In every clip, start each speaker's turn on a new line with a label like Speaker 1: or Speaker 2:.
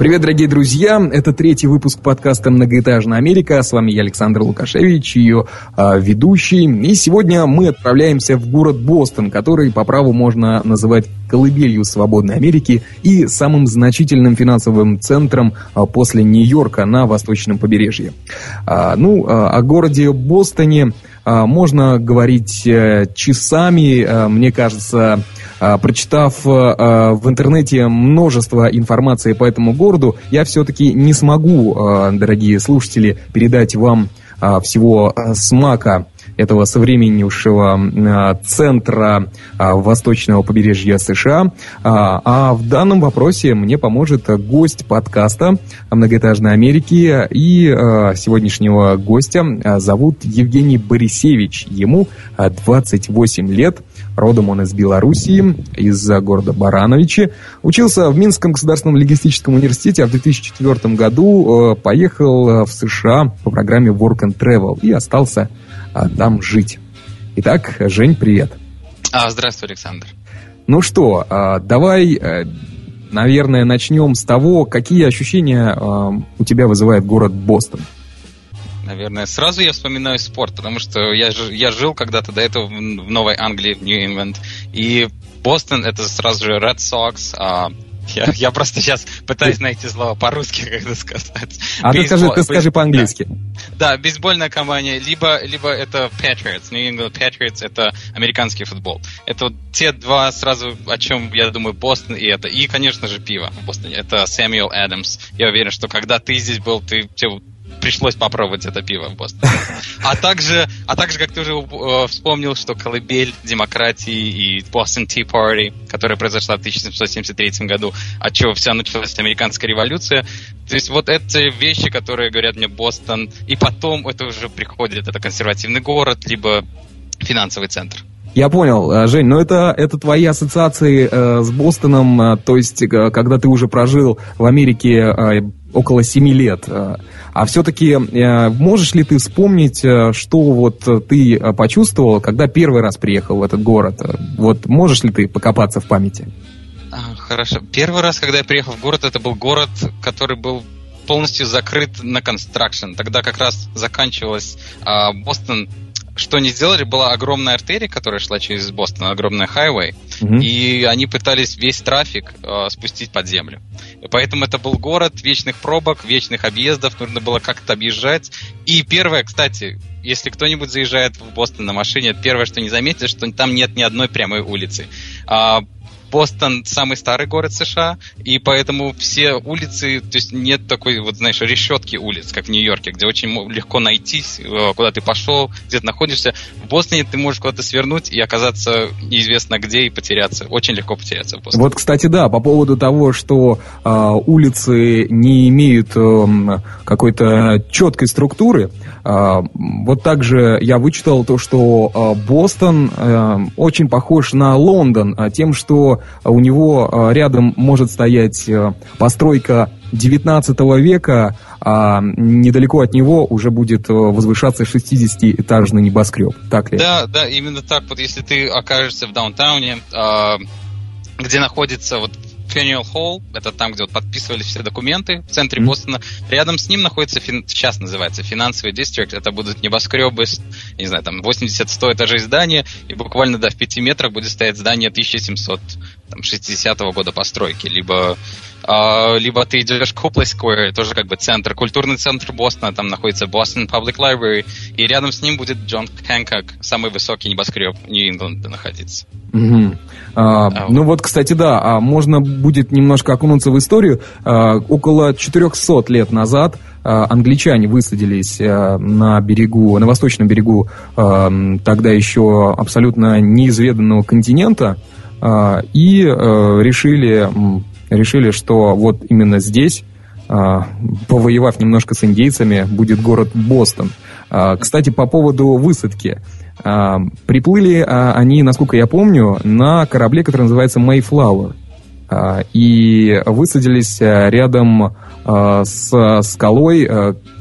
Speaker 1: Привет, дорогие друзья! Это третий выпуск подкаста «Многоэтажная Америка». С вами я, Александр Лукашевич, ее э, ведущий. И сегодня мы отправляемся в город Бостон, который по праву можно называть колыбелью свободной Америки и самым значительным финансовым центром э, после Нью-Йорка на восточном побережье. Э, ну, э, о городе Бостоне можно говорить э, часами. Мне кажется, прочитав э, э, в интернете множество информации по этому городу, я все-таки не смогу, э, дорогие слушатели, передать вам всего смака этого современнейшего центра восточного побережья США. А в данном вопросе мне поможет гость подкаста «Многоэтажной Америки». И сегодняшнего гостя зовут Евгений Борисевич. Ему 28 лет. Родом он из Белоруссии, из города Барановичи. Учился в Минском государственном логистическом университете, а в 2004 году э, поехал э, в США по программе Work and Travel и остался э, там жить. Итак, Жень, привет.
Speaker 2: А, здравствуй, Александр.
Speaker 1: Ну что, давай, наверное, начнем с того, какие ощущения у тебя вызывает город Бостон
Speaker 2: наверное. Сразу я вспоминаю спорт, потому что я, я жил когда-то до этого в Новой Англии, в Нью-Ингланд, и Бостон это сразу же Red Sox, а я, я просто сейчас пытаюсь найти слово по-русски, как это сказать.
Speaker 1: А Бейсбол, ты скажи, ты скажи по-английски.
Speaker 2: Да, да, бейсбольная компания, либо, либо это Patriots. New England Patriots это американский футбол. Это вот те два сразу, о чем я думаю, Бостон и это. И, конечно же, пиво в Бостоне. Это Сэмюэл Адамс. Я уверен, что когда ты здесь был, ты, тебе пришлось попробовать это пиво в Бостоне. А также, а также, как ты уже э, вспомнил, что колыбель демократии и Boston Tea Party, которая произошла в 1773 году, от чего вся началась американская революция. То есть вот эти вещи, которые говорят мне Бостон, и потом это уже приходит, это консервативный город, либо финансовый центр.
Speaker 1: Я понял, э, Жень, но это, это твои ассоциации э, с Бостоном, э, то есть э, когда ты уже прожил в Америке э, около семи лет. Э, а все-таки э, можешь ли ты вспомнить, э, что вот ты почувствовал, когда первый раз приехал в этот город? Вот можешь ли ты покопаться в памяти?
Speaker 2: А, хорошо. Первый раз, когда я приехал в город, это был город, который был полностью закрыт на констракшн. Тогда как раз заканчивалась а, Бостон что они сделали, была огромная артерия, которая шла через Бостон, огромная хайвей, mm-hmm. и они пытались весь трафик э, спустить под землю. И поэтому это был город вечных пробок, вечных объездов, нужно было как-то объезжать. И первое, кстати, если кто-нибудь заезжает в Бостон на машине, первое, что не заметит, что там нет ни одной прямой улицы. А Бостон самый старый город США, и поэтому все улицы, то есть нет такой, вот знаешь, решетки улиц, как в Нью-Йорке, где очень легко найти, э, куда ты пошел, где ты находишься. В Бостоне ты можешь куда-то свернуть и оказаться неизвестно где и потеряться. Очень легко потеряться в Бостоне.
Speaker 1: Вот, кстати, да, по поводу того, что э, улицы не имеют э, какой-то четкой структуры, э, вот также я вычитал то, что э, Бостон э, очень похож на Лондон тем, что у него а, рядом может стоять э, постройка 19 века, а недалеко от него уже будет э, возвышаться 60-этажный небоскреб. Так ли?
Speaker 2: Да, да, именно так. Вот если ты окажешься в даунтауне, а, где находится вот Faneuil Hall, это там, где вот подписывались все документы в центре mm-hmm. Бостона. Рядом с ним находится, фин... сейчас называется, финансовый дистрикт. Это будут небоскребы, не знаю, там 80-100 этажей здания, и буквально, да, в 5 метрах будет стоять здание 1760 года постройки, либо Uh, либо ты идешь к Copley Square, тоже как бы центр, культурный центр Бостона, там находится Boston Public Library, и рядом с ним будет Джон Хэнкок, самый высокий небоскреб Нью-Ингланда находиться.
Speaker 1: Угу. А, а, ну вот, кстати, да, а можно будет немножко окунуться в историю. А, около 400 лет назад а, англичане высадились а, на берегу, на восточном берегу тогда еще абсолютно неизведанного континента и а, решили, решили, что вот именно здесь, а, повоевав немножко с индейцами, будет город Бостон. А, кстати, по поводу высадки. Приплыли они, насколько я помню, на корабле, который называется Mayflower. И высадились рядом с скалой,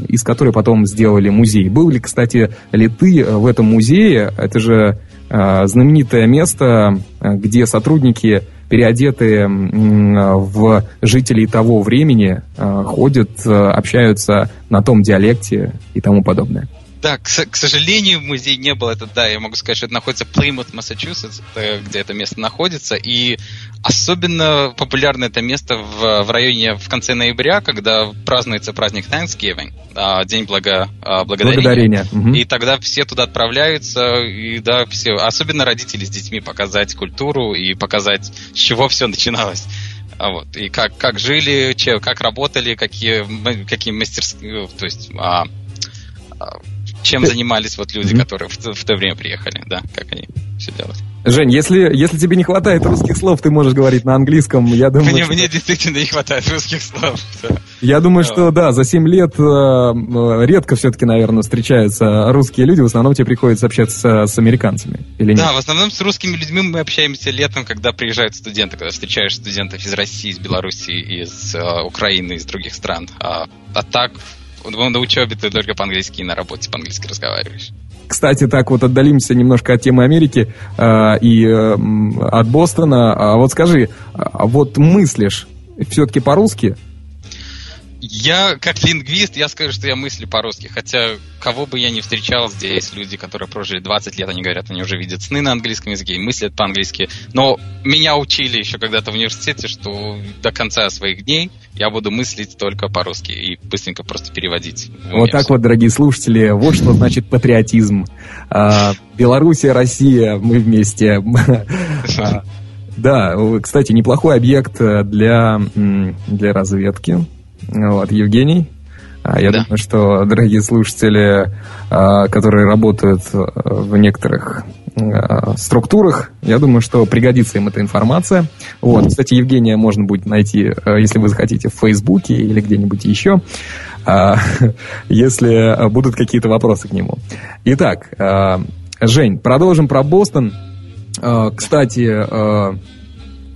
Speaker 1: из которой потом сделали музей. Был ли, кстати, ли ты в этом музее? Это же знаменитое место, где сотрудники переодетые в жителей того времени, э, ходят, э, общаются на том диалекте и тому подобное.
Speaker 2: Да, к, к сожалению, музей не был. Это, да, я могу сказать, что это находится в Плеймут, Массачусетс, где это место находится. И особенно популярно это место в, в районе в конце ноября, когда празднуется праздник Thanksgiving, а, День благо, а, благодарения. благодарения. И тогда все туда отправляются, и да, все, особенно родители с детьми показать культуру и показать, с чего все начиналось. А вот, и как, как жили, че, как работали, какие, какие мастерские, то есть а, а, чем занимались вот люди, которые в, в то время приехали, да, как они все делают.
Speaker 1: Жень, если, если тебе не хватает русских слов, ты можешь говорить на английском. Я думаю,
Speaker 2: мне, что... мне действительно не хватает русских слов.
Speaker 1: Я думаю, что да, за 7 лет э, редко все-таки, наверное, встречаются русские люди. В основном тебе приходится общаться с, с американцами. Или
Speaker 2: нет? Да, в основном с русскими людьми мы общаемся летом, когда приезжают студенты, когда встречаешь студентов из России, из Беларуси, из э, Украины, из других стран. А, а так на учебе ты только по-английски и на работе по-английски разговариваешь.
Speaker 1: Кстати, так вот отдалимся немножко от темы Америки э, и э, от Бостона. А вот скажи, а вот мыслишь все-таки по-русски?
Speaker 2: Я, как лингвист, я скажу, что я мыслю по-русски. Хотя, кого бы я ни встречал здесь, люди, которые прожили 20 лет, они говорят, они уже видят сны на английском языке и мыслят по-английски. Но меня учили еще когда-то в университете, что до конца своих дней я буду мыслить только по-русски и быстренько просто переводить.
Speaker 1: Вот так все. вот, дорогие слушатели, вот что значит патриотизм. А, Белоруссия, Россия, мы вместе. А, да, кстати, неплохой объект для, для разведки вот, Евгений. А, я да. думаю, что дорогие слушатели, а, которые работают э, в некоторых э, структурах, я думаю, что пригодится им эта информация. Вот, кстати, Евгения можно будет найти, э, если вы захотите, в Фейсбуке или где-нибудь еще, а, если будут какие-то вопросы к нему. Итак, Жень, продолжим про Бостон. Кстати,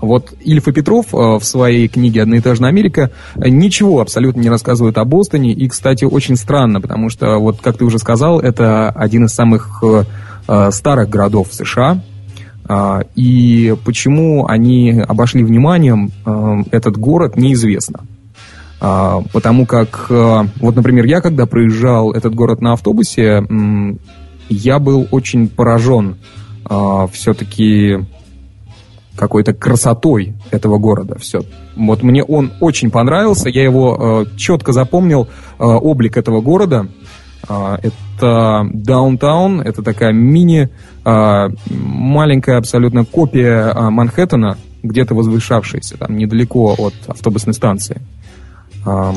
Speaker 1: вот Ильф и Петров э, в своей книге «Одноэтажная Америка» ничего абсолютно не рассказывают о Бостоне. И, кстати, очень странно, потому что, вот как ты уже сказал, это один из самых э, э, старых городов США. И почему они обошли вниманием этот город, неизвестно. Потому как, вот, например, я когда проезжал этот город на автобусе, я был очень поражен все-таки какой-то красотой этого города. Все. Вот мне он очень понравился, я его э, четко запомнил, э, облик этого города. Э, это даунтаун, это такая мини, э, маленькая абсолютно копия э, Манхэттена, где-то возвышавшаяся, там недалеко от автобусной станции.
Speaker 2: Э,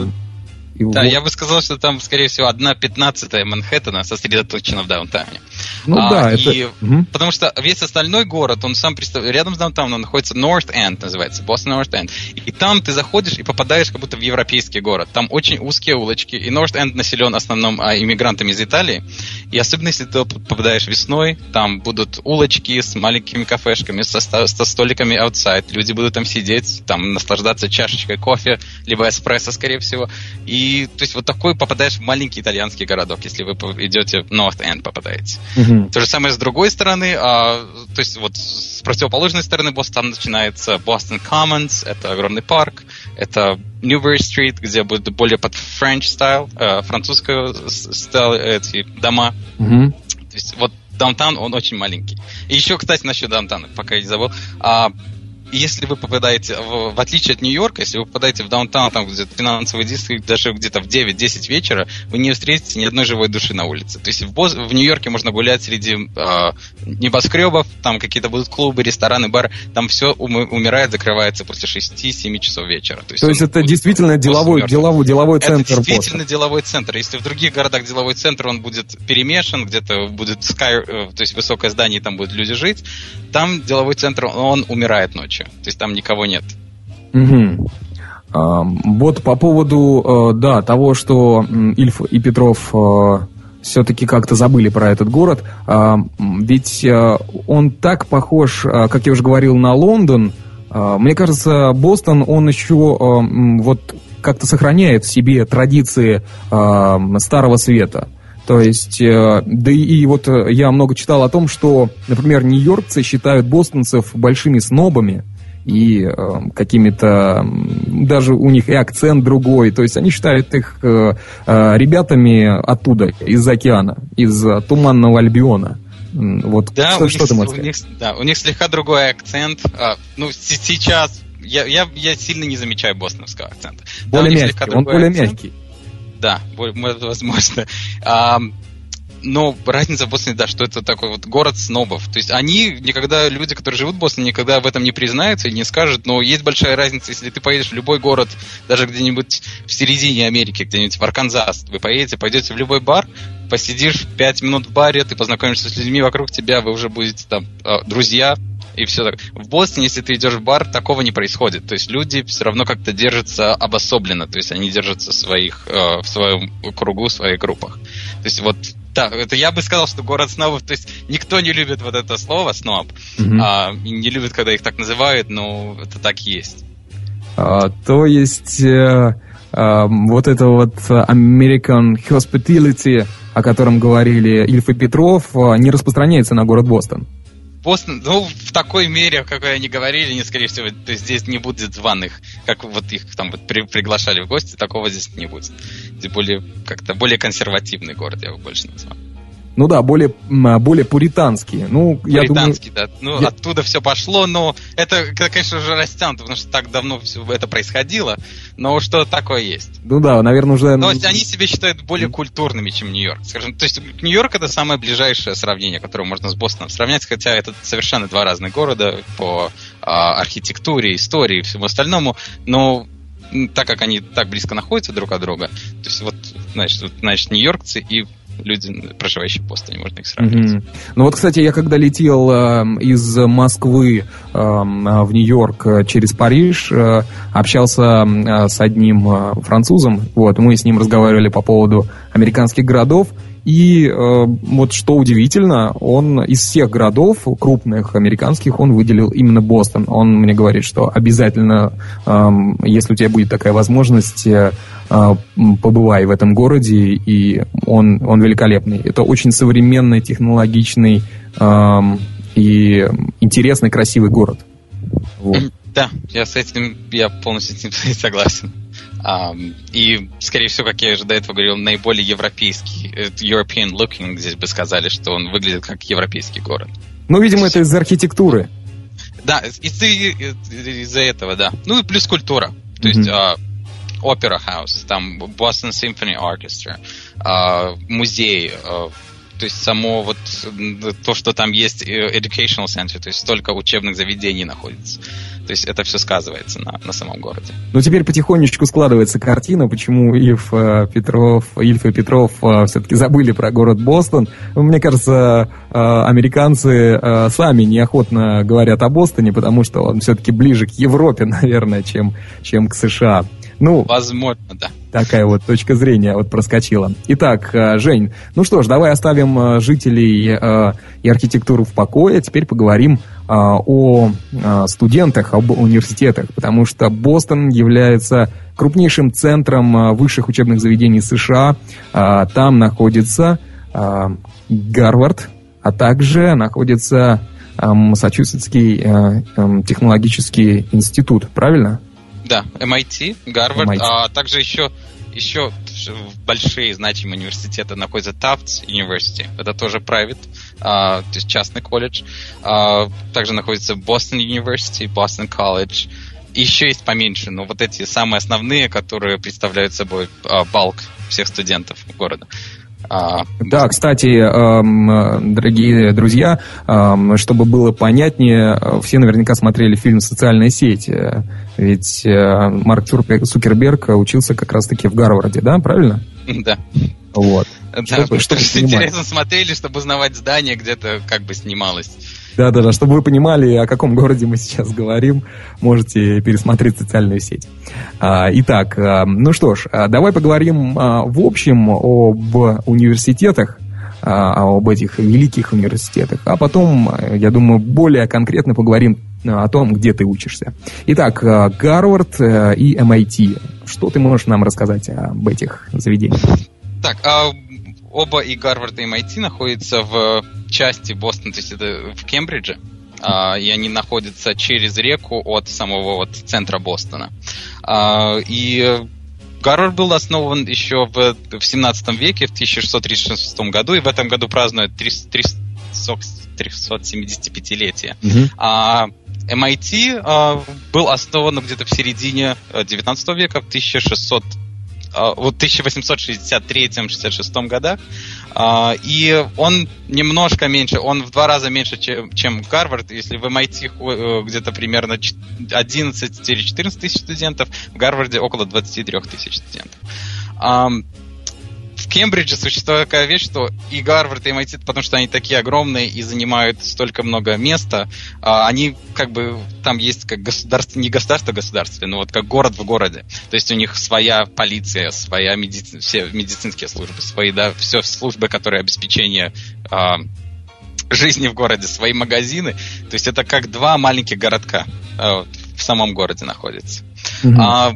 Speaker 2: и да, вот... я бы сказал, что там, скорее всего, одна пятнадцатая Манхэттена сосредоточена в даунтауне.
Speaker 1: Ну а, да,
Speaker 2: и, это... Угу. Потому что весь остальной город, он сам представ... рядом с даунтауном находится North End, называется, Boston North End. И там ты заходишь и попадаешь как будто в европейский город. Там очень узкие улочки, и North End населен в основном а, иммигрантами из Италии. И особенно если ты попадаешь весной, там будут улочки с маленькими кафешками, со, со столиками outside. Люди будут там сидеть, там наслаждаться чашечкой кофе, либо эспрессо, скорее всего. И и, то есть, вот такой попадаешь в маленький итальянский городок, если вы идете в North End попадаете. Mm-hmm. То же самое с другой стороны, а, то есть, вот с противоположной стороны Бостона начинается Boston Commons, это огромный парк, это Newbury Street, где будет более под French style, э, французского стайл, эти дома. Mm-hmm. То есть, вот даунтаун, он очень маленький. И еще, кстати, насчет даунтауна, пока я не забыл. А, если вы попадаете, в, в отличие от Нью-Йорка, если вы попадаете в даунтаун, там где-то финансовый дистрикт, даже где-то в 9-10 вечера, вы не встретите ни одной живой души на улице. То есть в, Боз, в Нью-Йорке можно гулять среди э, небоскребов, там какие-то будут клубы, рестораны, бары, там все ум, умирает, закрывается после 6-7 часов вечера.
Speaker 1: То есть, То есть это действительно деловой, деловой, деловой центр.
Speaker 2: Это действительно Боста. деловой центр. Если в других городах деловой центр, он будет перемешан, где-то будет sky, э, то есть высокое здание, там будут люди жить, там деловой центр, он умирает ночью. То есть там никого нет.
Speaker 1: Угу. Вот по поводу, э, да, того, что Ильф и Петров э, все-таки как-то забыли про этот город. А, ведь а, он так похож, как я уже говорил, на Лондон. А, мне кажется, Бостон, он еще вот как-то сохраняет в себе традиции Старого Света. То есть, э, да и, вот я много читал о том, что, например, нью-йоркцы считают бостонцев большими снобами и э, какими-то даже у них и акцент другой. То есть они считают их э, э, ребятами оттуда, из океана, из э, туманного Альбиона. Вот
Speaker 2: да, что, у, что них, у них, да, у них слегка другой акцент. А, ну, сейчас я, я, я сильно не замечаю бостоновского акцента.
Speaker 1: Более да, мягкий, он более акцент. мягкий.
Speaker 2: Да, возможно. А, но разница в Бостоне, да, что это такой вот город снобов. То есть они никогда, люди, которые живут в Бостоне, никогда в этом не признаются и не скажут, но есть большая разница, если ты поедешь в любой город, даже где-нибудь в середине Америки, где-нибудь в Арканзас, вы поедете, пойдете в любой бар, посидишь пять минут в баре, ты познакомишься с людьми вокруг тебя, вы уже будете там а, друзья, и все так. В Бостоне, если ты идешь в бар, такого не происходит. То есть люди все равно как-то держатся обособленно, то есть они держатся своих, э, в своем кругу, в своих группах. То есть вот да, это я бы сказал, что город снобов, то есть никто не любит вот это слово сноб, mm-hmm. а, не любит, когда их так называют, но это так есть.
Speaker 1: А, то есть э, э, вот это вот American Hospitality, о котором говорили Ильф и Петров, э, не распространяется на город Бостон.
Speaker 2: Бостон, ну, в такой мере, как они говорили, не, скорее всего, то есть здесь не будет званых, как вот их там вот при, приглашали в гости, такого здесь не будет. Здесь более, как-то более консервативный город, я бы больше назвал.
Speaker 1: Ну да, более, а, более пуританские. Ну,
Speaker 2: пуританский, я думаю... да. Ну, я... оттуда все пошло, но это, конечно, уже растянуто, потому что так давно все это происходило, но что такое есть.
Speaker 1: Ну да, наверное, уже...
Speaker 2: Есть они себя считают более культурными, чем Нью-Йорк. Скажем, то есть Нью-Йорк это самое ближайшее сравнение, которое можно с Бостоном сравнять, хотя это совершенно два разных города по а, архитектуре, истории и всему остальному, но так как они так близко находятся друг от друга, то есть вот, значит, вот, значит, нью-йоркцы и люди, проживающие в Бостоне, можно их сравнить. Mm-hmm.
Speaker 1: Ну вот, кстати, я когда летел э, из Москвы э, в Нью-Йорк э, через Париж, э, общался э, с одним э, французом, вот, мы с ним разговаривали по поводу американских городов, и э, вот что удивительно, он из всех городов крупных американских, он выделил именно Бостон. Он мне говорит, что обязательно, э, если у тебя будет такая возможность, э, побывай в этом городе, и он, он великолепный. Это очень современный, технологичный э, и интересный, красивый город.
Speaker 2: Вот. Да, я с этим, я полностью с ним согласен. И, скорее всего, как я уже до этого говорил, наиболее европейский, э, European looking, здесь бы сказали, что он выглядит как европейский город.
Speaker 1: Ну, видимо, это из-за архитектуры.
Speaker 2: Да, из-за из этого, да. Ну и плюс культура. То mm-hmm. есть Opera House, там Boston Symphony Orchestra, uh, музей, uh, то есть само вот то, что там есть educational center, то есть столько учебных заведений находится. То есть это все сказывается на, на самом городе.
Speaker 1: Ну, теперь потихонечку складывается картина, почему Ильф э, Петров, Ильф и Петров э, все-таки забыли про город Бостон. Мне кажется, э, американцы сами неохотно говорят о Бостоне, потому что он все-таки ближе к Европе, наверное, чем, чем к США. Ну,
Speaker 2: Возможно, да.
Speaker 1: Такая вот точка зрения вот проскочила. Итак, э, Жень, ну что ж, давай оставим э, жителей э, и архитектуру в покое. Теперь поговорим о студентах, об университетах, потому что Бостон является крупнейшим центром высших учебных заведений США. Там находится Гарвард, а также находится Массачусетский технологический институт, правильно?
Speaker 2: Да, MIT, Гарвард, MIT. а также еще, еще большие значимые университеты находятся Tufts University, это тоже private, а, то есть частный колледж. А, также находится Boston University, Boston College. И еще есть поменьше, но вот эти самые основные, которые представляют собой а, балк всех студентов города.
Speaker 1: А, да, кстати, эм, дорогие друзья, эм, чтобы было понятнее, все наверняка смотрели фильм «Социальная сеть». Ведь э, Марк Цукерберг учился как раз-таки в Гарварде, да, правильно?
Speaker 2: Да.
Speaker 1: Вот.
Speaker 2: Да, чтобы, чтобы интересно смотрели, чтобы узнавать здание, где-то как бы снималось.
Speaker 1: Да-да-да, чтобы вы понимали, о каком городе мы сейчас говорим, можете пересмотреть социальную сеть. А, итак, а, ну что ж, а, давай поговорим в общем об университетах, об этих великих университетах, а потом, я думаю, более конкретно поговорим о том, где ты учишься. Итак, Гарвард и MIT. Что ты можешь нам рассказать об этих заведениях?
Speaker 2: Так, а оба и Гарвард, и MIT находятся в части Бостона, то есть это в Кембридже. Uh, и они находятся через реку от самого вот центра Бостона. Uh, и Гарвард был основан еще в, в 17 веке, в 1636 году, и в этом году празднует 375-летие. Uh-huh. А MIT uh, был основан где-то в середине 19 века, в 1600 а, вот 1863-66 годах. А, и он немножко меньше, он в два раза меньше, чем, чем Гарвард. Если в MIT э, где-то примерно 11-14 тысяч студентов, в Гарварде около 23 тысяч студентов в Кембридже существует такая вещь, что и Гарвард, и MIT, потому что они такие огромные и занимают столько много места, а, они как бы, там есть как государство, не государство государство, но вот как город в городе. То есть у них своя полиция, своя медици... все медицинские службы, свои, да, все службы, которые обеспечение а, жизни в городе, свои магазины. То есть это как два маленьких городка а, в самом городе находятся. Mm-hmm. А,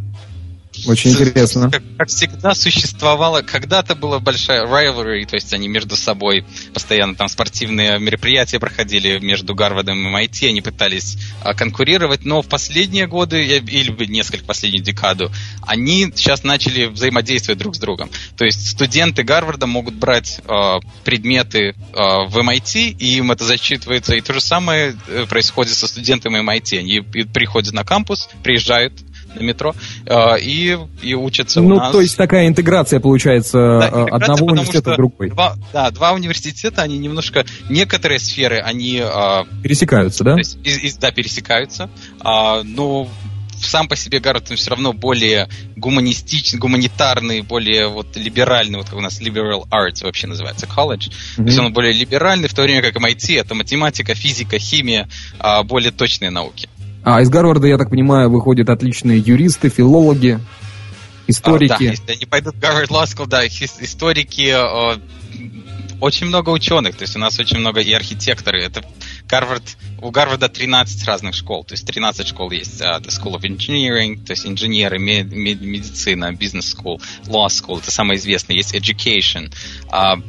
Speaker 1: очень интересно.
Speaker 2: Как, как всегда существовало, когда-то была большая rivalry, то есть они между собой постоянно там спортивные мероприятия проходили между Гарвардом и MIT, они пытались а, конкурировать, но в последние годы, или несколько последних декаду, они сейчас начали взаимодействовать друг с другом. То есть студенты Гарварда могут брать а, предметы а, в MIT, и им это зачитывается, и то же самое э, происходит со студентами MIT. Они приходят на кампус, приезжают, на метро, э, и, и учатся
Speaker 1: ну,
Speaker 2: у нас.
Speaker 1: то есть такая интеграция получается да, э, интеграция, одного университета в другой.
Speaker 2: Два, да, два университета, они немножко, некоторые сферы, они... Э,
Speaker 1: пересекаются, да?
Speaker 2: есть, из, из, да, пересекаются, но сам по себе Гарвард все равно более гуманистичный, гуманитарный, более вот либеральный, вот как у нас liberal arts вообще называется, колледж. Mm-hmm. То есть он более либеральный, в то время как MIT это математика, физика, химия, более точные науки.
Speaker 1: А из Гарварда, я так понимаю, выходят отличные юристы, филологи, историки. А, да,
Speaker 2: они пойдут в Гарвард School, да, историки, э, очень много ученых, то есть у нас очень много и архитекторы. Это Гарвард, у Гарварда 13 разных школ, то есть 13 школ есть. Uh, the School of Engineering, то есть инженеры, мед, мед, медицина, бизнес school, law school, это самое известное. Есть education, uh,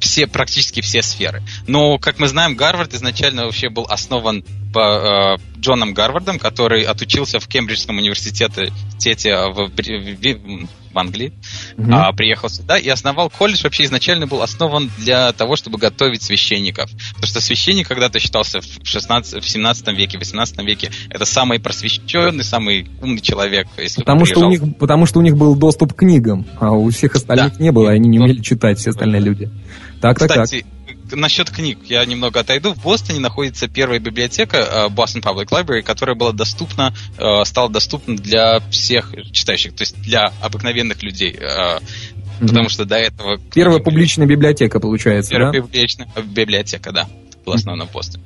Speaker 2: все, практически все сферы. Но, как мы знаем, Гарвард изначально вообще был основан по, э, Джоном Гарвардом, который отучился в Кембриджском университете в, в, в Англии, mm-hmm. а, приехал сюда и основал колледж. Вообще изначально был основан для того, чтобы готовить священников. Потому что священник когда-то считался в, 16, в 17 веке, в 18 веке это самый просвещенный, самый умный человек.
Speaker 1: Если потому, что у них, потому что у них был доступ к книгам, а у всех остальных да. не было, они не умели читать, все остальные люди. Так, так,
Speaker 2: Кстати, так. Насчет книг я немного отойду. В Бостоне находится первая библиотека э, Boston Public Library, которая была доступна, э, стала доступна для всех читающих, то есть для обыкновенных людей. Э, потому что до этого...
Speaker 1: Первая публичная библиотека, получается,
Speaker 2: Первая да? публичная библиотека, да, была основана в Бостоне.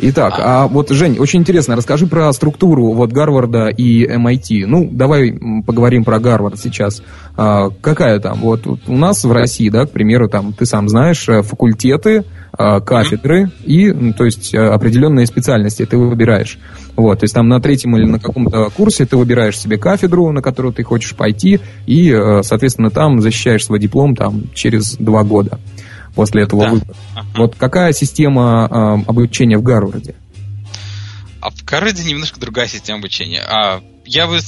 Speaker 1: Итак, а. а вот, Жень, очень интересно, расскажи про структуру вот Гарварда и MIT. Ну, давай поговорим про Гарвард сейчас. А, какая там? Вот, вот у нас в России, да, к примеру, там, ты сам знаешь, э, факультеты, а, кафедры и, то есть, э, определенные специальности ты выбираешь. Вот, то есть там на третьем или на каком-то курсе ты выбираешь себе кафедру, на которую ты хочешь пойти, и, э, соответственно, там защищаешь свой диплом там через два года после этого да. выбора. Ага. Вот какая система э, обучения в Гарварде?
Speaker 2: А в Гарварде немножко другая система обучения. А, я бы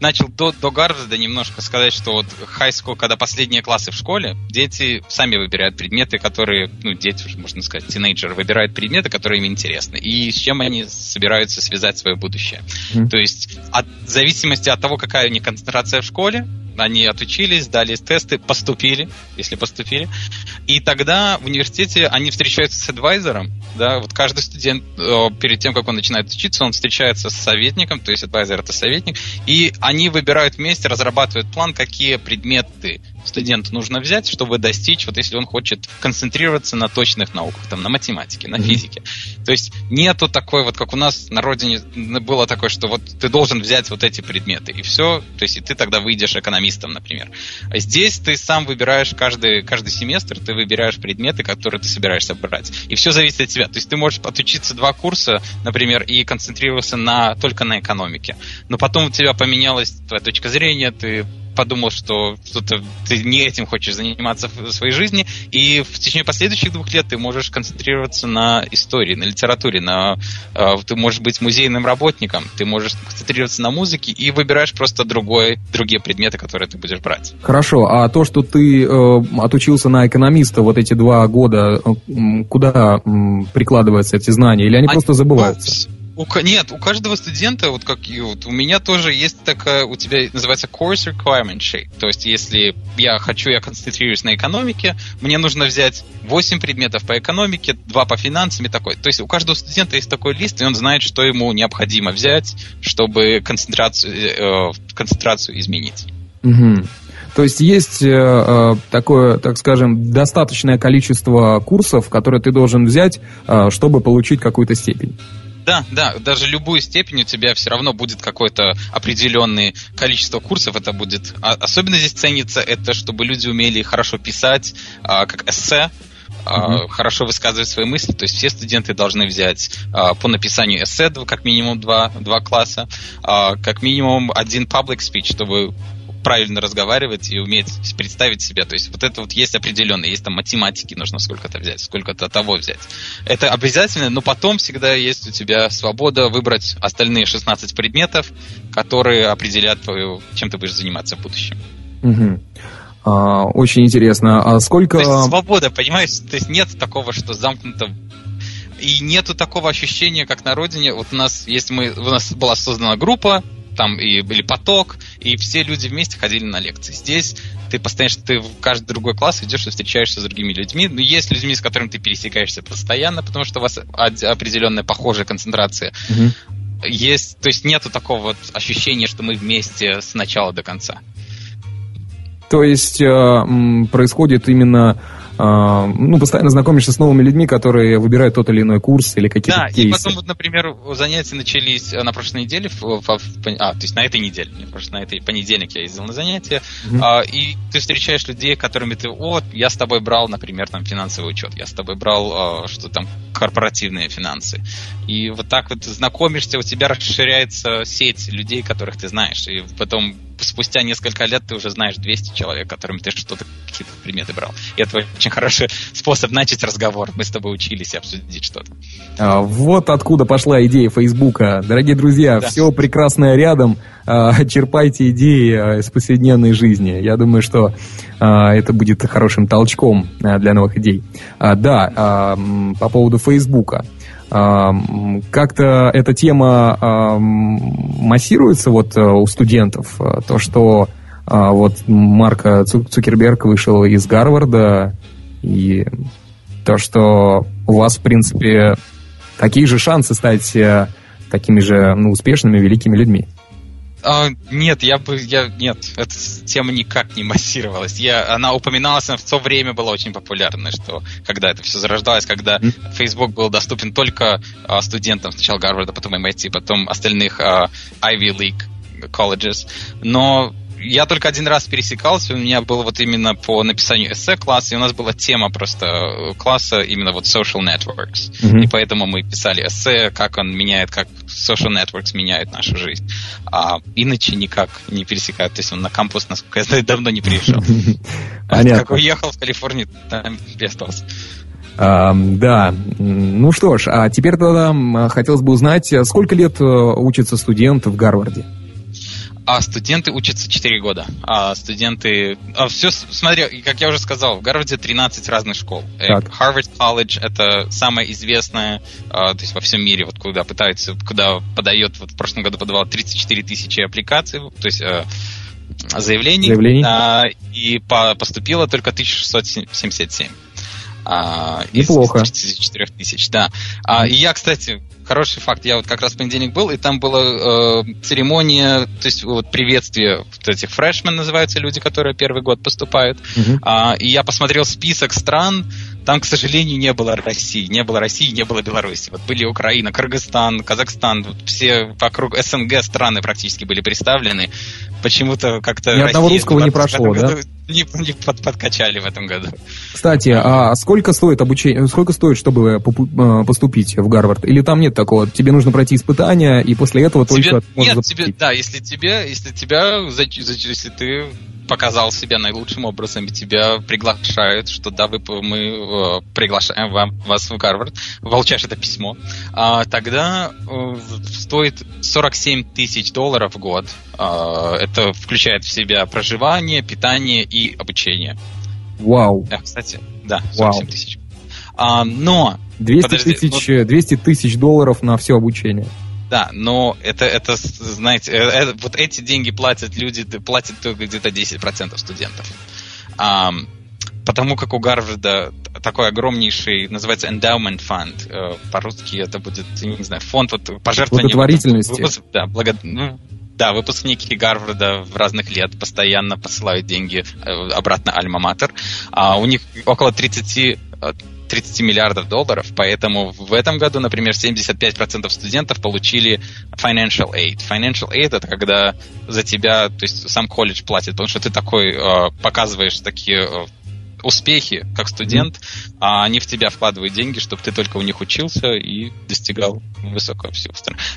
Speaker 2: начал до, до Гарварда немножко сказать, что вот high school, когда последние классы в школе, дети сами выбирают предметы, которые, ну, дети, можно сказать, тинейджеры выбирают предметы, которые им интересны, и с чем они собираются связать свое будущее. Mm-hmm. То есть от в зависимости от того, какая у них концентрация в школе, они отучились, дали тесты, поступили, если поступили. И тогда в университете они встречаются с адвайзером. Да, вот каждый студент э, перед тем, как он начинает учиться, он встречается с советником, то есть адвайзер это советник, и они выбирают вместе, разрабатывают план, какие предметы студенту нужно взять, чтобы достичь, вот если он хочет концентрироваться на точных науках, там, на математике, на физике. То есть нету такой, вот как у нас на родине было такое, что вот ты должен взять вот эти предметы, и все, то есть и ты тогда выйдешь экономистом, например. А здесь ты сам выбираешь каждый, каждый семестр, ты выбираешь предметы, которые ты собираешься брать. И все зависит от тебя. То есть ты можешь отучиться два курса, например, и концентрироваться на, только на экономике. Но потом у тебя поменялась твоя точка зрения, ты подумал, что что-то ты не этим хочешь заниматься в своей жизни, и в течение последующих двух лет ты можешь концентрироваться на истории, на литературе, на э, ты можешь быть музейным работником, ты можешь концентрироваться на музыке и выбираешь просто другой, другие предметы, которые ты будешь брать.
Speaker 1: Хорошо, а то, что ты э, отучился на экономиста вот эти два года, э, куда прикладываются эти знания, или они, они просто забываются?
Speaker 2: У, нет, у каждого студента, вот как и вот, у меня тоже есть такая, у тебя называется course requirement sheet. То есть, если я хочу, я концентрируюсь на экономике, мне нужно взять 8 предметов по экономике, 2 по финансам и такой. То есть, у каждого студента есть такой лист, и он знает, что ему необходимо взять, чтобы концентрацию, э, концентрацию изменить.
Speaker 1: Угу. То есть есть э, э, такое, так скажем, достаточное количество курсов, которые ты должен взять, э, чтобы получить какую-то степень.
Speaker 2: Да, да, даже любую степень у тебя все равно будет какое-то определенное количество курсов, это будет. А особенно здесь ценится это, чтобы люди умели хорошо писать, а, как эссе, Uh-huh. хорошо высказывать свои мысли. То есть все студенты должны взять uh, по написанию эссе как минимум два, два класса, uh, как минимум один public speech, чтобы правильно разговаривать и уметь представить себя. То есть вот это вот есть определенно, есть там математики нужно сколько-то взять, сколько-то того взять. Это обязательно, но потом всегда есть у тебя свобода выбрать остальные 16 предметов, которые определят твою, чем ты будешь заниматься в будущем.
Speaker 1: Угу. А, очень интересно. А сколько...
Speaker 2: То есть свобода, понимаешь? То есть нет такого, что замкнуто и нету такого ощущения, как на родине. Вот у нас, если мы, у нас была создана группа, там и, или поток, и все люди вместе ходили на лекции. Здесь ты постоянно, ты в каждый другой класс идешь и встречаешься с другими людьми. Но есть людьми, с которыми ты пересекаешься постоянно, потому что у вас определенная похожая концентрация. Угу. Есть, то есть нету такого вот ощущения, что мы вместе с начала до конца.
Speaker 1: То есть э, происходит именно ну, постоянно знакомишься с новыми людьми, которые выбирают тот или иной курс или какие-то
Speaker 2: Да, кейсы. и потом, вот, например, занятия начались э, на прошлой неделе, в, в, в, а, то есть на этой неделе, не просто на этой понедельник я ездил на занятия, mm-hmm. а, и ты встречаешь людей, которыми ты, вот, я с тобой брал, например, там финансовый учет, я с тобой брал, а, что там, корпоративные финансы. И вот так вот знакомишься, у тебя расширяется сеть людей, которых ты знаешь, и потом спустя несколько лет ты уже знаешь 200 человек, которыми ты что-то, какие-то предметы брал. И это очень хороший способ начать разговор. Мы с тобой учились обсудить что-то.
Speaker 1: А, вот откуда пошла идея Фейсбука. Дорогие друзья, да. все прекрасное рядом. А, черпайте идеи а, из повседневной жизни. Я думаю, что а, это будет хорошим толчком а, для новых идей. А, да, по поводу Фейсбука. Как-то эта тема массируется вот э, у студентов, э, то, что а, вот Марк Цукерберг вышел из Гарварда, и то, что у вас, в принципе, такие же шансы стать э, такими же ну, успешными, великими людьми.
Speaker 2: А, нет, я бы, я, нет, эта тема никак не массировалась. Я, она упоминалась, она в то время была очень популярной, что когда это все зарождалось, когда mm-hmm. Facebook был доступен только а, студентам, сначала Гарварда, потом MIT, потом остальных а, Ivy League colleges. Но я только один раз пересекался, у меня было вот именно по написанию эссе класса, и у нас была тема просто э, класса именно вот social networks. Mm-hmm. И поэтому мы писали эссе, как он меняет, как social networks меняют нашу жизнь. А иначе никак не пересекают. То есть он на кампус, насколько я знаю, давно не приезжал. Понятно. Как уехал в Калифорнию, там и остался.
Speaker 1: А, да, ну что ж, а теперь тогда хотелось бы узнать, сколько лет э, учится студент в Гарварде?
Speaker 2: А студенты учатся 4 года. А студенты... А все, смотри, как я уже сказал, в Гарварде 13 разных школ. Harvard College — это самая известная, а, то есть во всем мире, вот куда пытаются, куда подает, вот в прошлом году подавал 34 тысячи аппликаций, то есть э, заявлений.
Speaker 1: заявлений. А,
Speaker 2: и по, поступило только 1677.
Speaker 1: А, Неплохо.
Speaker 2: Из 34 тысяч, да. А, и я, кстати, хороший факт. Я вот как раз в понедельник был, и там была э, церемония, то есть вот приветствие вот этих фрешмен называются люди, которые первый год поступают. Uh-huh. А, и я посмотрел список стран, там, к сожалению, не было России. Не было России, не было Беларуси. Вот были Украина, Кыргызстан, Казахстан. Вот все вокруг СНГ страны практически были представлены. Почему-то как-то
Speaker 1: Ни одного русского не прошло, да?
Speaker 2: Не, не под, подкачали в этом году.
Speaker 1: Кстати, а сколько стоит обучение, сколько стоит, чтобы э, поступить в Гарвард? Или там нет такого? Тебе нужно пройти испытания, и после этого
Speaker 2: тебе,
Speaker 1: только
Speaker 2: Нет, тебе, да, если тебе, если тебя, если ты показал себя наилучшим образом, и тебя приглашают, что да, вы, мы э, приглашаем вам, вас в Гарвард, получаешь это письмо, а, тогда э, стоит 47 тысяч долларов в год. А, это включает в себя проживание, питание и обучение.
Speaker 1: Вау.
Speaker 2: Да, кстати, да, 47 тысяч. А, но...
Speaker 1: 200 подожди, тысяч, но... 200 тысяч долларов на все обучение.
Speaker 2: Да, но это, это знаете, это, э, вот эти деньги платят люди, платят только где-то 10% студентов. А, потому как у Гарварда такой огромнейший, называется endowment fund, э, по-русски это будет, не знаю, фонд вот, пожертвования.
Speaker 1: Благотворительности.
Speaker 2: Выпуск, да, благо, ну, да, выпускники Гарварда в разных лет постоянно посылают деньги э, обратно Альма-Матер. А у них около 30 30 миллиардов долларов, поэтому в этом году, например, 75% студентов получили financial aid. Financial aid это когда за тебя, то есть сам колледж платит, потому что ты такой э, показываешь такие э, успехи как студент, mm-hmm. а они в тебя вкладывают деньги, чтобы ты только у них учился и достигал высокого всего.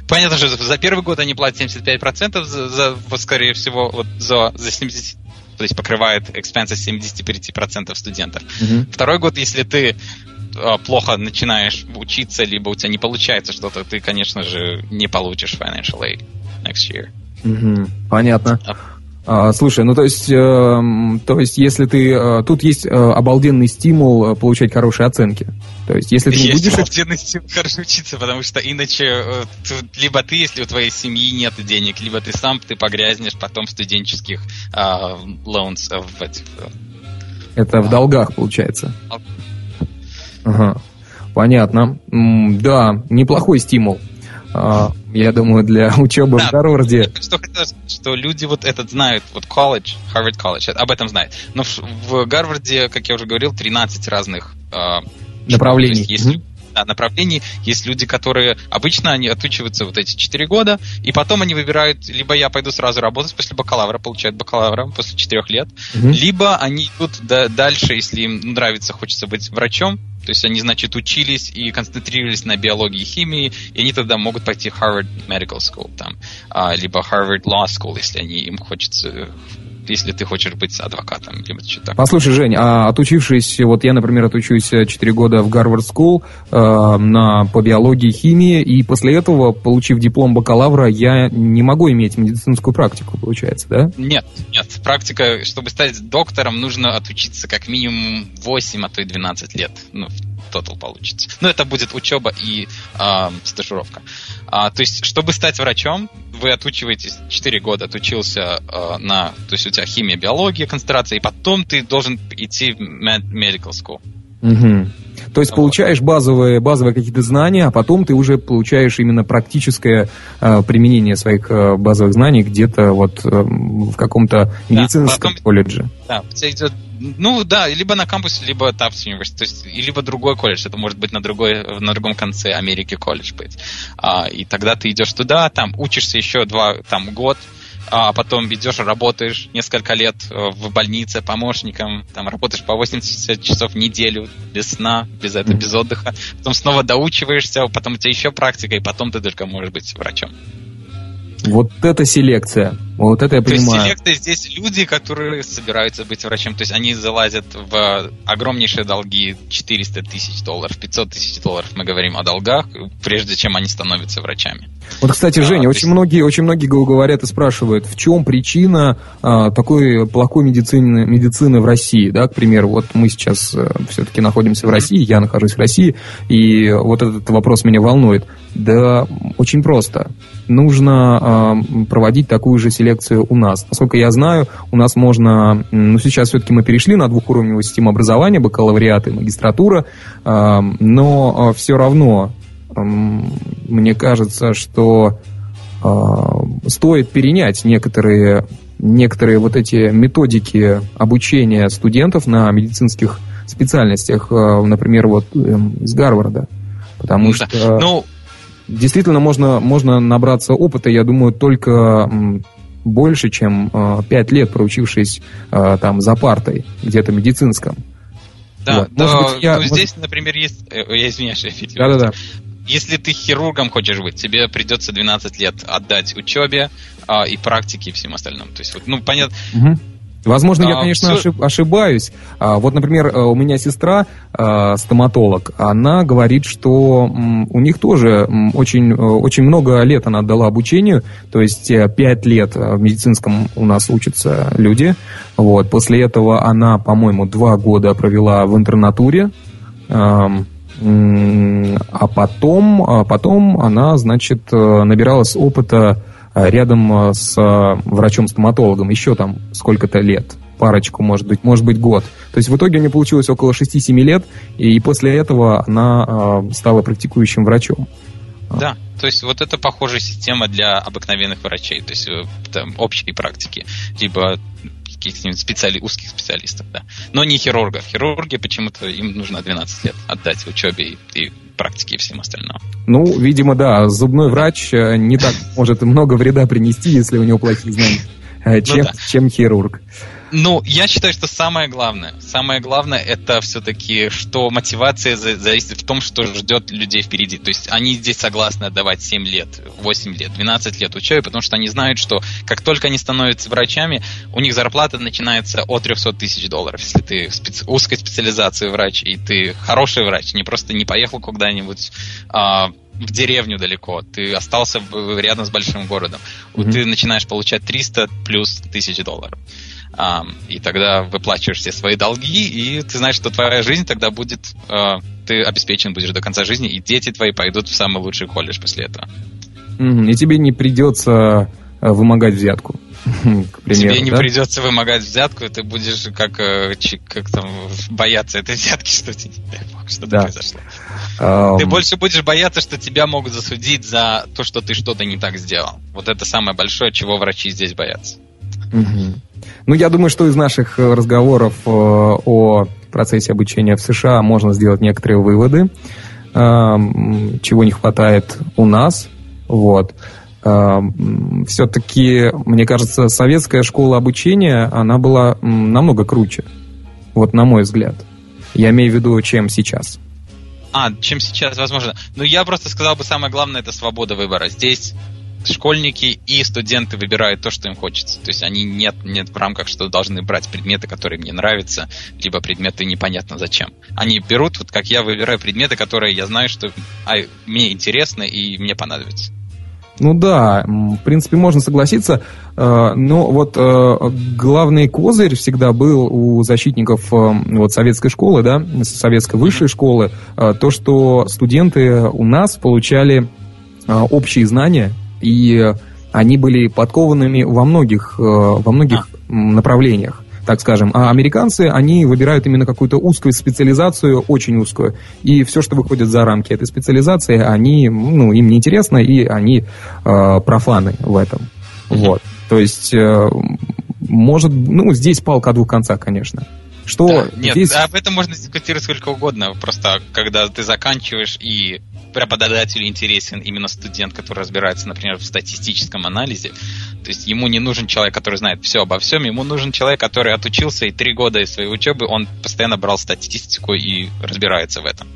Speaker 2: Понятно, что за первый год они платят 75%, за, за вот, скорее всего, вот за, за 70 то есть покрывает expenses 75% студентов. Mm-hmm. Второй год, если ты а, плохо начинаешь учиться, либо у тебя не получается что-то, ты, конечно же, не получишь financial aid next year.
Speaker 1: Угу, понятно. А, слушай, ну то есть, э, то есть, если ты э, тут есть э, обалденный стимул получать хорошие оценки. То есть, если ты
Speaker 2: есть
Speaker 1: не будешь
Speaker 2: обалденный стимул хорошо учиться, потому что иначе э, ты, либо ты, если у твоей семьи нет денег, либо ты сам ты погрязнешь потом в студенческих э, loans э, в этих.
Speaker 1: Это в долгах получается. Ага. Понятно. Да, неплохой стимул. А, я думаю, для учебы да, в Гарварде.
Speaker 2: Что что люди вот этот знают, вот колледж, Harvard колледж, об этом знает. Но в, в Гарварде, как я уже говорил, 13 разных
Speaker 1: э, направлений. Школ,
Speaker 2: есть, mm-hmm да, направлений. Есть люди, которые обычно они отучиваются вот эти 4 года, и потом они выбирают, либо я пойду сразу работать после бакалавра, получают бакалавра после 4 лет, угу. либо они идут да, дальше, если им нравится, хочется быть врачом, то есть они, значит, учились и концентрировались на биологии и химии, и они тогда могут пойти в Harvard Medical School, там, а, либо Harvard Law School, если они, им хочется если ты хочешь быть адвокатом. Либо что-то
Speaker 1: Послушай, Жень, а отучившись, вот я, например, отучусь 4 года в Гарвард School э, на, по биологии, химии, и после этого, получив диплом бакалавра, я не могу иметь медицинскую практику, получается, да?
Speaker 2: Нет, нет. Практика, чтобы стать доктором, нужно отучиться как минимум 8, а то и 12 лет. Ну, тотал получится. Но это будет учеба и э, стажировка. А, то есть, чтобы стать врачом, вы отучиваетесь 4 года, отучился э, на... То есть, у тебя химия, биология, концентрация, и потом ты должен идти в medical school.
Speaker 1: Угу. То есть получаешь базовые, базовые какие-то знания, а потом ты уже получаешь именно практическое э, применение своих э, базовых знаний где-то вот э, в каком-то медицинском да, потом, колледже.
Speaker 2: Да, у тебя идет ну да, либо на кампусе, либо Tufts University, то есть, либо другой колледж, это может быть на, другой, на другом конце Америки колледж быть. А, и тогда ты идешь туда, там учишься еще два, там год, а потом идешь, работаешь несколько лет э, в больнице помощником, там работаешь по 80 часов в неделю, без сна, без этого, без отдыха, потом снова доучиваешься, потом у тебя еще практика, и потом ты только можешь быть врачом.
Speaker 1: Вот это селекция. Вот это я
Speaker 2: То
Speaker 1: понимаю.
Speaker 2: То есть селекция здесь люди, которые собираются быть врачом. То есть они залазят в огромнейшие долги 400 тысяч долларов, 500 тысяч долларов. Мы говорим о долгах, прежде чем они становятся врачами.
Speaker 1: Вот, кстати, Женя, а, очень, есть... многие, очень многие говорят и спрашивают, в чем причина а, такой плохой медицины, медицины в России, да, к примеру, вот мы сейчас а, э, все-таки находимся в России, я нахожусь в России, и вот этот вопрос меня волнует. Да, очень просто. Нужно э, проводить такую же селекцию у нас. Насколько я знаю, у нас можно... Ну, сейчас все-таки мы перешли на двухуровневую систему образования, бакалавриат и магистратура, но э, все равно мне кажется, что стоит перенять некоторые, некоторые вот эти методики обучения студентов на медицинских специальностях, например, вот эм, из Гарварда. Потому да. что ну, действительно можно, можно набраться опыта, я думаю, только больше, чем э, 5 лет проучившись э, там за партой, где-то медицинском.
Speaker 2: Да, вот. да быть, я, ну, может... здесь, например, есть... Э, я извиняюсь, я Да-да-да. Если ты хирургом хочешь быть, тебе придется 12 лет отдать учебе а, и практике и всем остальным. То есть, вот, ну, понятно, угу.
Speaker 1: Возможно, а, я, конечно, все... ошибаюсь. А, вот, например, э, у меня сестра, а, стоматолог, она говорит, что у них тоже очень, э, очень много лет она отдала обучению, то есть э, пять лет в медицинском у нас учатся люди. Вот. После этого она, по-моему, два года провела в интернатуре. А потом, потом она, значит, набиралась опыта а, рядом а, с а, врачом-стоматологом еще там сколько-то лет, парочку, может быть, может быть, год. То есть в итоге у нее получилось около 6-7 лет, и после этого она стала практикующим врачом.
Speaker 2: Да, то есть вот это похожая система для обыкновенных врачей, то есть э, там, общей практики, либо каких-нибудь специали... узких специалистов, да. Но не хирургов. Хирурги почему-то им нужно 12 лет отдать учебе и, и практике и всем остальным.
Speaker 1: Ну, видимо, да, зубной врач э, не так может много вреда принести, если у него плохие знания, э, чем, ну, да. чем хирург.
Speaker 2: Ну, я считаю, что самое главное, самое главное это все-таки, что мотивация зависит в том, что ждет людей впереди. То есть они здесь согласны отдавать 7 лет, 8 лет, 12 лет учебы, потому что они знают, что как только они становятся врачами, у них зарплата начинается от 300 тысяч долларов. Если ты специ... узкой специализации врач, и ты хороший врач, не просто не поехал куда-нибудь а, в деревню далеко, ты остался рядом с большим городом, mm-hmm. ты начинаешь получать 300 плюс тысяч долларов и тогда выплачиваешь все свои долги, и ты знаешь, что твоя жизнь тогда будет, а, ты обеспечен будешь до конца жизни, и дети твои пойдут в самый лучший колледж после этого.
Speaker 1: И тебе не придется а, вымогать взятку.
Speaker 2: К примеру, Тебе не да? придется вымогать взятку, ты будешь как, э, как там бояться этой взятки, что тебе, что да. произошло. Um... Ты больше будешь бояться, что тебя могут засудить за то, что ты что-то не так сделал. Вот это самое большое, чего врачи здесь боятся.
Speaker 1: Угу. Ну, я думаю, что из наших э, разговоров э, о процессе обучения в США можно сделать некоторые выводы, эм, чего не хватает у нас. Вот. Эм, Все-таки, мне кажется, советская школа обучения, она была намного круче. Вот на мой взгляд. Я имею в виду, чем сейчас.
Speaker 2: А, чем сейчас, возможно. Ну, я просто сказал бы, самое главное, это свобода выбора. Здесь школьники и студенты выбирают то, что им хочется. То есть они нет, нет в рамках, что должны брать предметы, которые мне нравятся, либо предметы непонятно зачем. Они берут, вот как я выбираю предметы, которые я знаю, что а, мне интересны и мне понадобятся.
Speaker 1: Ну да, в принципе, можно согласиться. Э, но вот э, главный козырь всегда был у защитников э, вот советской школы, да, советской высшей школы, то, что студенты у нас получали общие знания и они были подкованными во многих, э, во многих а. направлениях так скажем. А американцы, они выбирают именно какую-то узкую специализацию, очень узкую. И все, что выходит за рамки этой специализации, они, ну, им неинтересно, и они э, профаны в этом. Вот. То есть, э, может, ну, здесь палка о двух концах, конечно. Что
Speaker 2: да, нет, здесь... об этом можно дискутировать сколько угодно. Просто когда ты заканчиваешь и преподавателю интересен именно студент, который разбирается, например, в статистическом анализе. То есть ему не нужен человек, который знает все обо всем, ему нужен человек, который отучился и три года из своей учебы он постоянно брал статистику и разбирается в этом.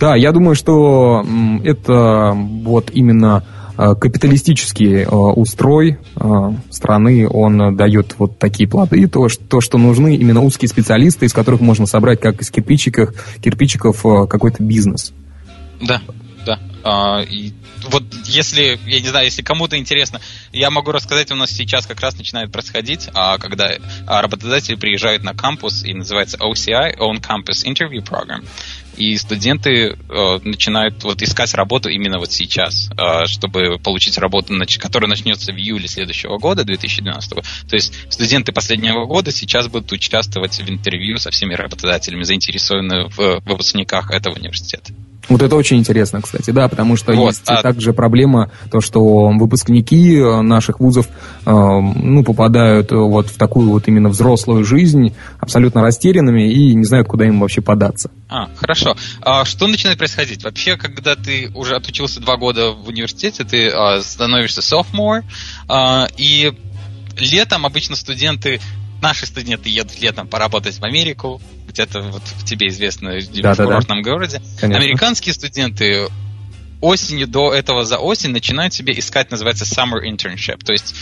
Speaker 1: Да, я думаю, что это вот именно Э, капиталистический э, устрой э, страны, он дает вот такие плоды, то, что, что нужны именно узкие специалисты, из которых можно собрать, как из кирпичиков, кирпичиков какой-то бизнес.
Speaker 2: Да, да. А, и вот если, я не знаю, если кому-то интересно, я могу рассказать, у нас сейчас как раз начинает происходить, а, когда а, работодатели приезжают на кампус, и называется OCI, On Campus Interview Program, и студенты э, начинают вот искать работу именно вот сейчас, э, чтобы получить работу, которая начнется в июле следующего года, 2012. То есть студенты последнего года сейчас будут участвовать в интервью со всеми работодателями, заинтересованными в выпускниках этого университета.
Speaker 1: Вот это очень интересно, кстати, да, потому что вот, есть а... также проблема, то, что выпускники э, наших вузов э, ну, попадают вот в такую вот именно взрослую жизнь абсолютно растерянными и не знают, куда им вообще податься.
Speaker 2: А, хорошо. А что начинает происходить? Вообще, когда ты уже отучился два года в университете, ты э, становишься sophomore, э, и летом обычно студенты наши студенты едут летом поработать в Америку, где-то вот в тебе известно да, в да, курортном да. городе. Конечно. Американские студенты осенью до этого за осень начинают себе искать, называется summer internship, то есть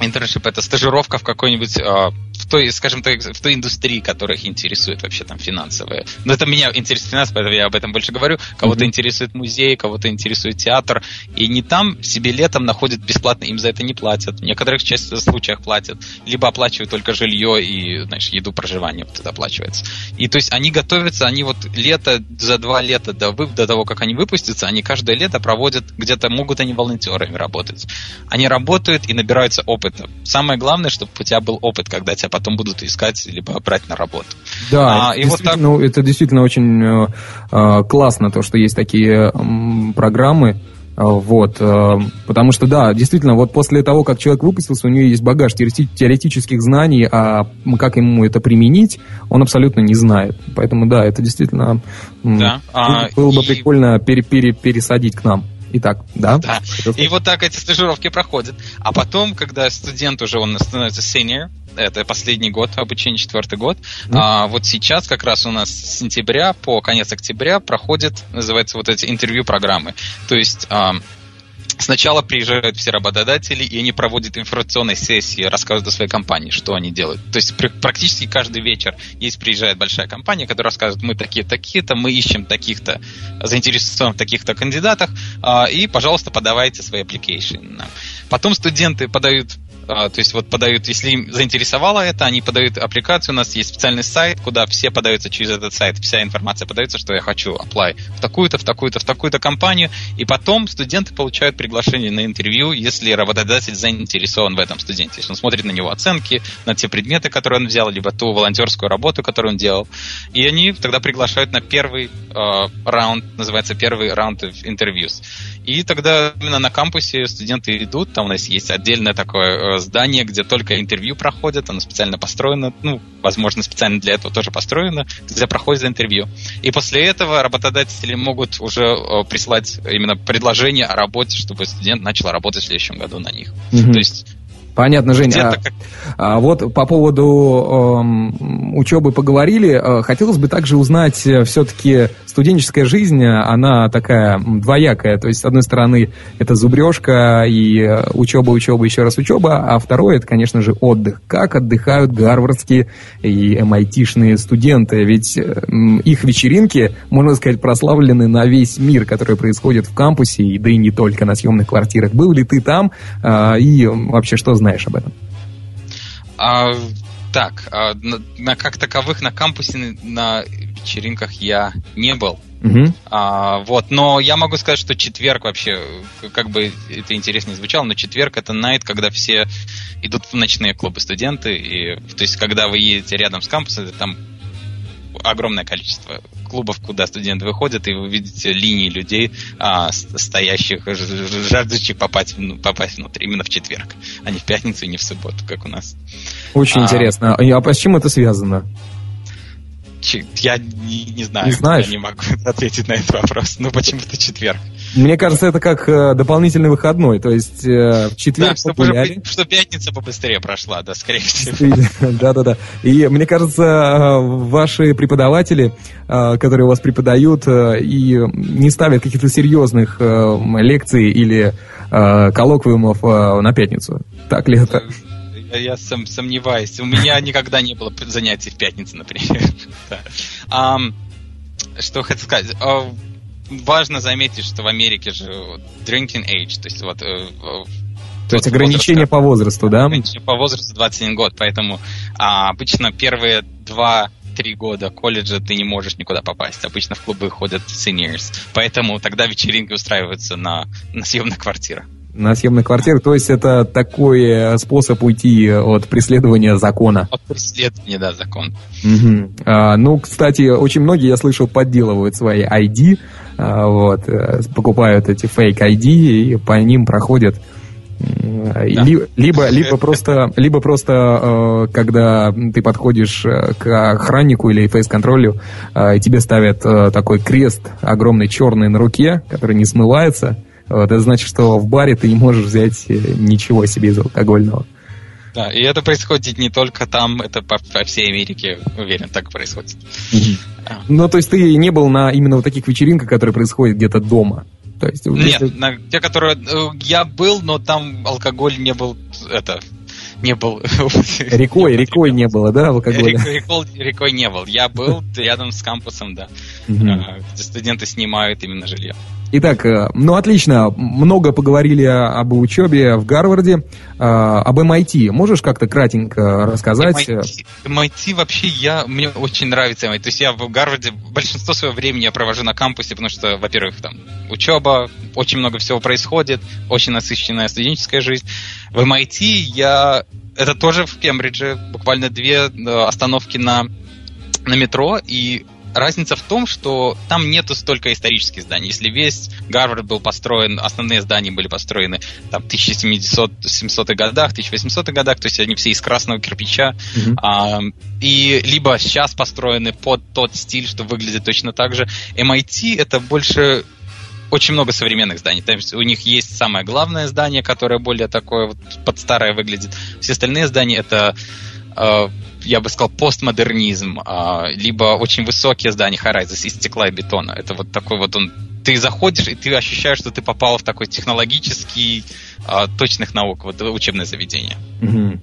Speaker 2: internship это стажировка в какой-нибудь uh, в той, скажем так, в той индустрии, которая их интересует вообще там финансовые. Но это меня интересует финансы, поэтому я об этом больше говорю. Кого-то mm-hmm. интересует музей, кого-то интересует театр. И не там себе летом находят бесплатно, им за это не платят. В некоторых часть, случаях платят. Либо оплачивают только жилье и, знаешь, еду, проживание вот это оплачивается. И то есть они готовятся, они вот лето, за два лета до, до того, как они выпустятся, они каждое лето проводят, где-то могут они волонтерами работать. Они работают и набираются опыта. Самое главное, чтобы у тебя был опыт, когда тебя потом будут искать либо брать на работу.
Speaker 1: Да, а, и вот так... это действительно очень э, э, классно, то, что есть такие э, программы. Вот, э, потому что, да, действительно, вот после того, как человек выпустился, у него есть багаж теоретических знаний, а как ему это применить, он абсолютно не знает. Поэтому, да, это действительно да. было, было бы и... прикольно пере, пере, пересадить к нам. Итак, да?
Speaker 2: Да. И вот так эти стажировки проходят. А потом, когда студент уже он становится senior, это последний год обучения, четвертый год. Mm. А, вот сейчас как раз у нас с сентября по конец октября проходят, называется, вот эти интервью-программы. То есть Сначала приезжают все работодатели, и они проводят информационные сессии, рассказывают о своей компании, что они делают. То есть практически каждый вечер есть приезжает большая компания, которая рассказывает, мы такие-такие-то, мы ищем таких-то, заинтересован в таких-то кандидатах, а, и, пожалуйста, подавайте свои application. Потом студенты подают то есть вот подают, если им заинтересовало это, они подают аппликацию, у нас есть специальный сайт, куда все подаются через этот сайт, вся информация подается, что я хочу apply в такую-то, в такую-то, в такую-то компанию, и потом студенты получают приглашение на интервью, если работодатель заинтересован в этом студенте, если он смотрит на него оценки, на те предметы, которые он взял, либо ту волонтерскую работу, которую он делал, и они тогда приглашают на первый э, раунд, называется первый раунд интервью. И тогда именно на кампусе студенты идут, там у нас есть отдельное такое э, здание, где только интервью проходят, оно специально построено, ну, возможно, специально для этого тоже построено, где проходит интервью. И после этого работодатели могут уже э, прислать именно предложение о работе, чтобы студент начал работать в следующем году на них. Mm-hmm. То есть
Speaker 1: Понятно, Женя. А, а вот по поводу э, учебы поговорили. Э, хотелось бы также узнать, э, все-таки студенческая жизнь, она такая двоякая. То есть, с одной стороны, это зубрежка и э, учеба, учеба, еще раз учеба, а второе, это, конечно же, отдых. Как отдыхают гарвардские и MIT-шные студенты? Ведь их вечеринки, можно сказать, прославлены на весь мир, которые происходят в кампусе, и да и не только на съемных квартирах. Был ли ты там? И вообще, что знаешь об этом?
Speaker 2: А, так, а, на, на как таковых на кампусе на вечеринках я не был. Угу. А, вот, но я могу сказать, что четверг вообще, как бы это интереснее звучало, но четверг это найт, когда все идут в ночные клубы студенты, и то есть когда вы едете рядом с кампусом, там огромное количество клубов, куда студенты выходят, и вы видите линии людей, а, стоящих, жаждущих попасть, попасть внутрь именно в четверг, а не в пятницу и не в субботу, как у нас.
Speaker 1: Очень а, интересно. А, а с чем это связано?
Speaker 2: Я не, не знаю, не знаешь? я не могу ответить на этот вопрос. Ну, почему-то четверг.
Speaker 1: Мне кажется, это как э, дополнительный выходной, то есть э, в четверг да,
Speaker 2: чтобы, популяре... чтобы пятница побыстрее прошла, да, скорее всего.
Speaker 1: Да-да-да. И мне кажется, э, ваши преподаватели, э, которые у вас преподают, э, и не ставят каких-то серьезных лекций или коллоквиумов на пятницу. Так ли это?
Speaker 2: Я сом, сомневаюсь. У меня никогда не было занятий в пятницу, например. Что хочу сказать важно заметить, что в Америке же drinking age, то есть вот
Speaker 1: э, то есть ограничение возраст, по возрасту, да?
Speaker 2: Ограничение по возрасту 21 год, поэтому а, обычно первые два три года колледжа ты не можешь никуда попасть. Обычно в клубы ходят seniors. Поэтому тогда вечеринки устраиваются на, на съемных квартирах.
Speaker 1: На съемной квартире, то есть это такой э, способ уйти от преследования закона.
Speaker 2: От преследования, да, закон.
Speaker 1: Угу. А, ну, кстати, очень многие, я слышал, подделывают свои ID, вот, э, покупают эти фейк ID и по ним проходят да. Либо, либо просто, либо просто, э, когда ты подходишь к охраннику или фейс-контролю, и тебе ставят такой крест огромный черный на руке, который не смывается, это значит, что в баре ты не можешь взять э, ничего себе из алкогольного.
Speaker 2: Да, и это происходит не только там, это по, по всей Америке, уверен, так происходит.
Speaker 1: Ну, то есть ты не был на именно вот таких вечеринках, которые происходят где-то дома?
Speaker 2: То есть, Нет, если... на те, которые э, я был, но там алкоголь не был это не был.
Speaker 1: Рекой, рекой не было, да, алкоголя?
Speaker 2: Рекой, рекой не был. Я был рядом с кампусом, да, где студенты снимают именно жилье.
Speaker 1: Итак, э, ну отлично, много поговорили об учебе в Гарварде, э, об MIT. Можешь как-то кратенько рассказать?
Speaker 2: MIT, MIT вообще я, мне очень нравится MIT. То есть я в Гарварде большинство своего времени я провожу на кампусе, потому что, во-первых, там учеба, очень много всего происходит, очень насыщенная студенческая жизнь. В MIT я... Это тоже в Кембридже, буквально две э, остановки на, на метро, и разница в том, что там нету столько исторических зданий. Если весь Гарвард был построен, основные здания были построены там, в 1700-х годах, 1800-х годах, то есть они все из красного кирпича, mm-hmm. а, и либо сейчас построены под тот стиль, что выглядит точно так же. MIT это больше очень много современных зданий. То есть у них есть самое главное здание, которое более такое вот под старое выглядит. Все остальные здания это э, я бы сказал, постмодернизм, а, либо очень высокие здания high из стекла и бетона. Это вот такой вот он ты заходишь, и ты ощущаешь, что ты попал в такой технологический, а, точных наук, вот учебное заведение. Угу.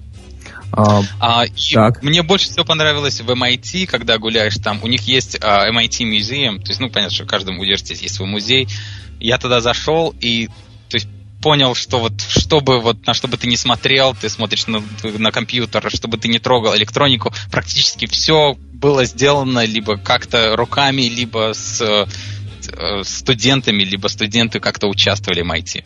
Speaker 2: А, а, и так. мне больше всего понравилось в MIT, когда гуляешь там. У них есть а, MIT Museum, то есть, ну, понятно, что в каждом университете есть свой музей. Я туда зашел, и понял, что вот чтобы вот на что бы ты не смотрел, ты смотришь на, на компьютер, чтобы ты не трогал электронику, практически все было сделано либо как-то руками, либо с э, студентами, либо студенты как-то участвовали в MIT.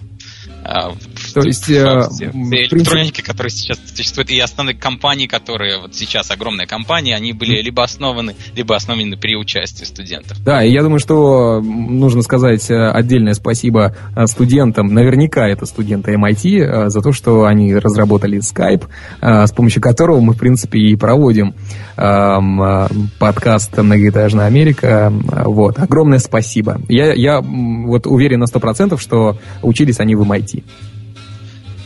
Speaker 1: А, То есть, э,
Speaker 2: электроники, которые сейчас существуют, и основные компании, которые вот сейчас огромные компании, они были либо основаны, либо основаны при участии студентов.
Speaker 1: Да, и я думаю, что нужно сказать э, отдельное спасибо э, студентам, наверняка это студенты MIT, за то, что они разработали Skype, с помощью которого мы, в принципе, и проводим эм, подкаст «Многоэтажная Америка». Вот, огромное спасибо. Я, я вот уверен на 100%, что учились они в MIT.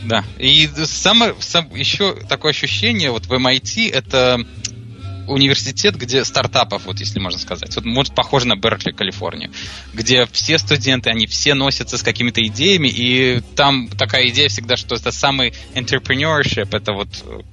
Speaker 2: Да. И самое, сам, еще такое ощущение вот в MIT это университет, где стартапов, вот если можно сказать. Вот, может, похоже на Беркли, Калифорния, где все студенты, они все носятся с какими-то идеями, и там такая идея всегда, что это самый entrepreneurship, это вот,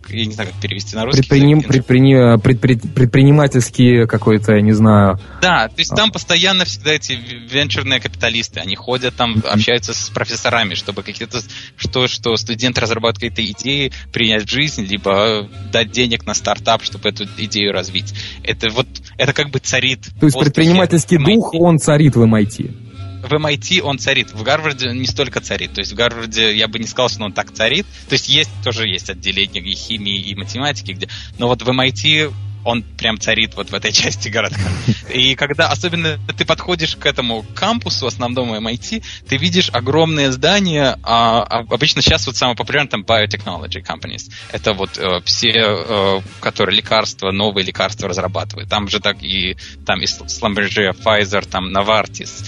Speaker 2: я не знаю, как перевести на русский.
Speaker 1: Предприним, предпри, предпри, предпринимательский какой-то, я не знаю.
Speaker 2: Да, то есть там постоянно всегда эти венчурные капиталисты, они ходят там, общаются с профессорами, чтобы какие-то, что, что студенты разрабатывают какие-то идеи, принять в жизнь, либо дать денег на стартап, чтобы эту идею ее развить. Это вот, это как бы царит.
Speaker 1: То есть предпринимательский дух, он царит в MIT?
Speaker 2: в MIT он царит, в Гарварде не столько царит. То есть в Гарварде я бы не сказал, что он так царит. То есть есть тоже есть отделение и химии, и математики, где. Но вот в MIT он прям царит вот в этой части городка. И когда особенно ты подходишь к этому кампусу основному MIT, ты видишь огромные здания, а, а обычно сейчас вот самое популярное там biotechnology companies. Это вот э, все, э, которые лекарства, новые лекарства разрабатывают. Там же так и там и Schlumberger, Pfizer, там Novartis,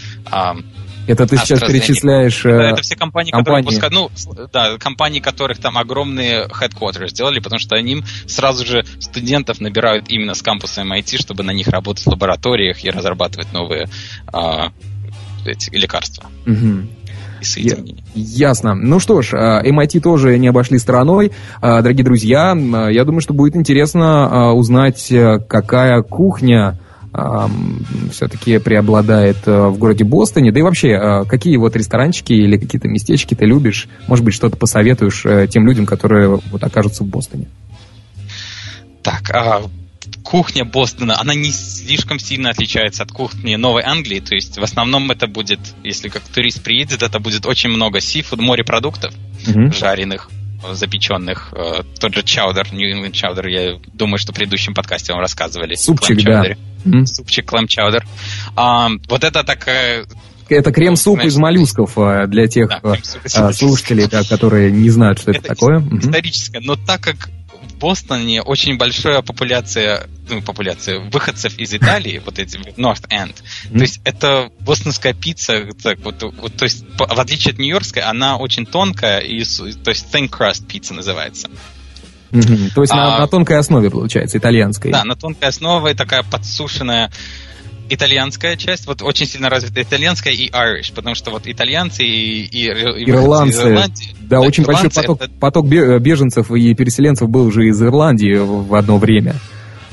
Speaker 1: это ты сейчас перечисляешь... Да,
Speaker 2: это все компании, компании. которые выпускают, ну, да, компании, которых там огромные headquarters сделали, потому что они сразу же студентов набирают именно с кампуса MIT, чтобы на них работать в лабораториях и разрабатывать новые а, эти лекарства.
Speaker 1: Угу. Ясно. Ну что ж, MIT а, тоже не обошли стороной. А, дорогие друзья, я думаю, что будет интересно узнать, э, какая кухня все-таки преобладает э, в городе Бостоне. Да и вообще, э, какие вот ресторанчики или какие-то местечки ты любишь? Может быть, что-то посоветуешь э, тем людям, которые вот окажутся в Бостоне?
Speaker 2: Так, а кухня Бостона, она не слишком сильно отличается от кухни Новой Англии. То есть в основном это будет, если как турист приедет, это будет очень много сифуд, морепродуктов mm-hmm. жареных запеченных. Э, тот же чаудер, New England чаудер, я думаю, что в предыдущем подкасте вам рассказывали.
Speaker 1: Супчик, да.
Speaker 2: Mm-hmm. Супчик, клэм чаудер. А, вот это такая
Speaker 1: это крем-суп из моллюсков э, для тех да, э, слушателей, да, которые не знают, что это, это такое.
Speaker 2: Историческое. Но так как Бостоне очень большая популяция, ну, популяция выходцев из Италии, вот эти North End. Mm-hmm. То есть это бостонская пицца, так, вот, вот, то есть в отличие от нью-йоркской, она очень тонкая, и, то есть thin crust пицца называется.
Speaker 1: Mm-hmm. То есть а, на, на тонкой основе, получается, итальянской.
Speaker 2: Да, на тонкой основе такая подсушенная итальянская часть, вот очень сильно развита итальянская и Irish, потому что вот итальянцы и, и,
Speaker 1: и ирландцы, из Ирландии, да, да, очень большой поток, это... поток беженцев и переселенцев был уже из Ирландии в одно время.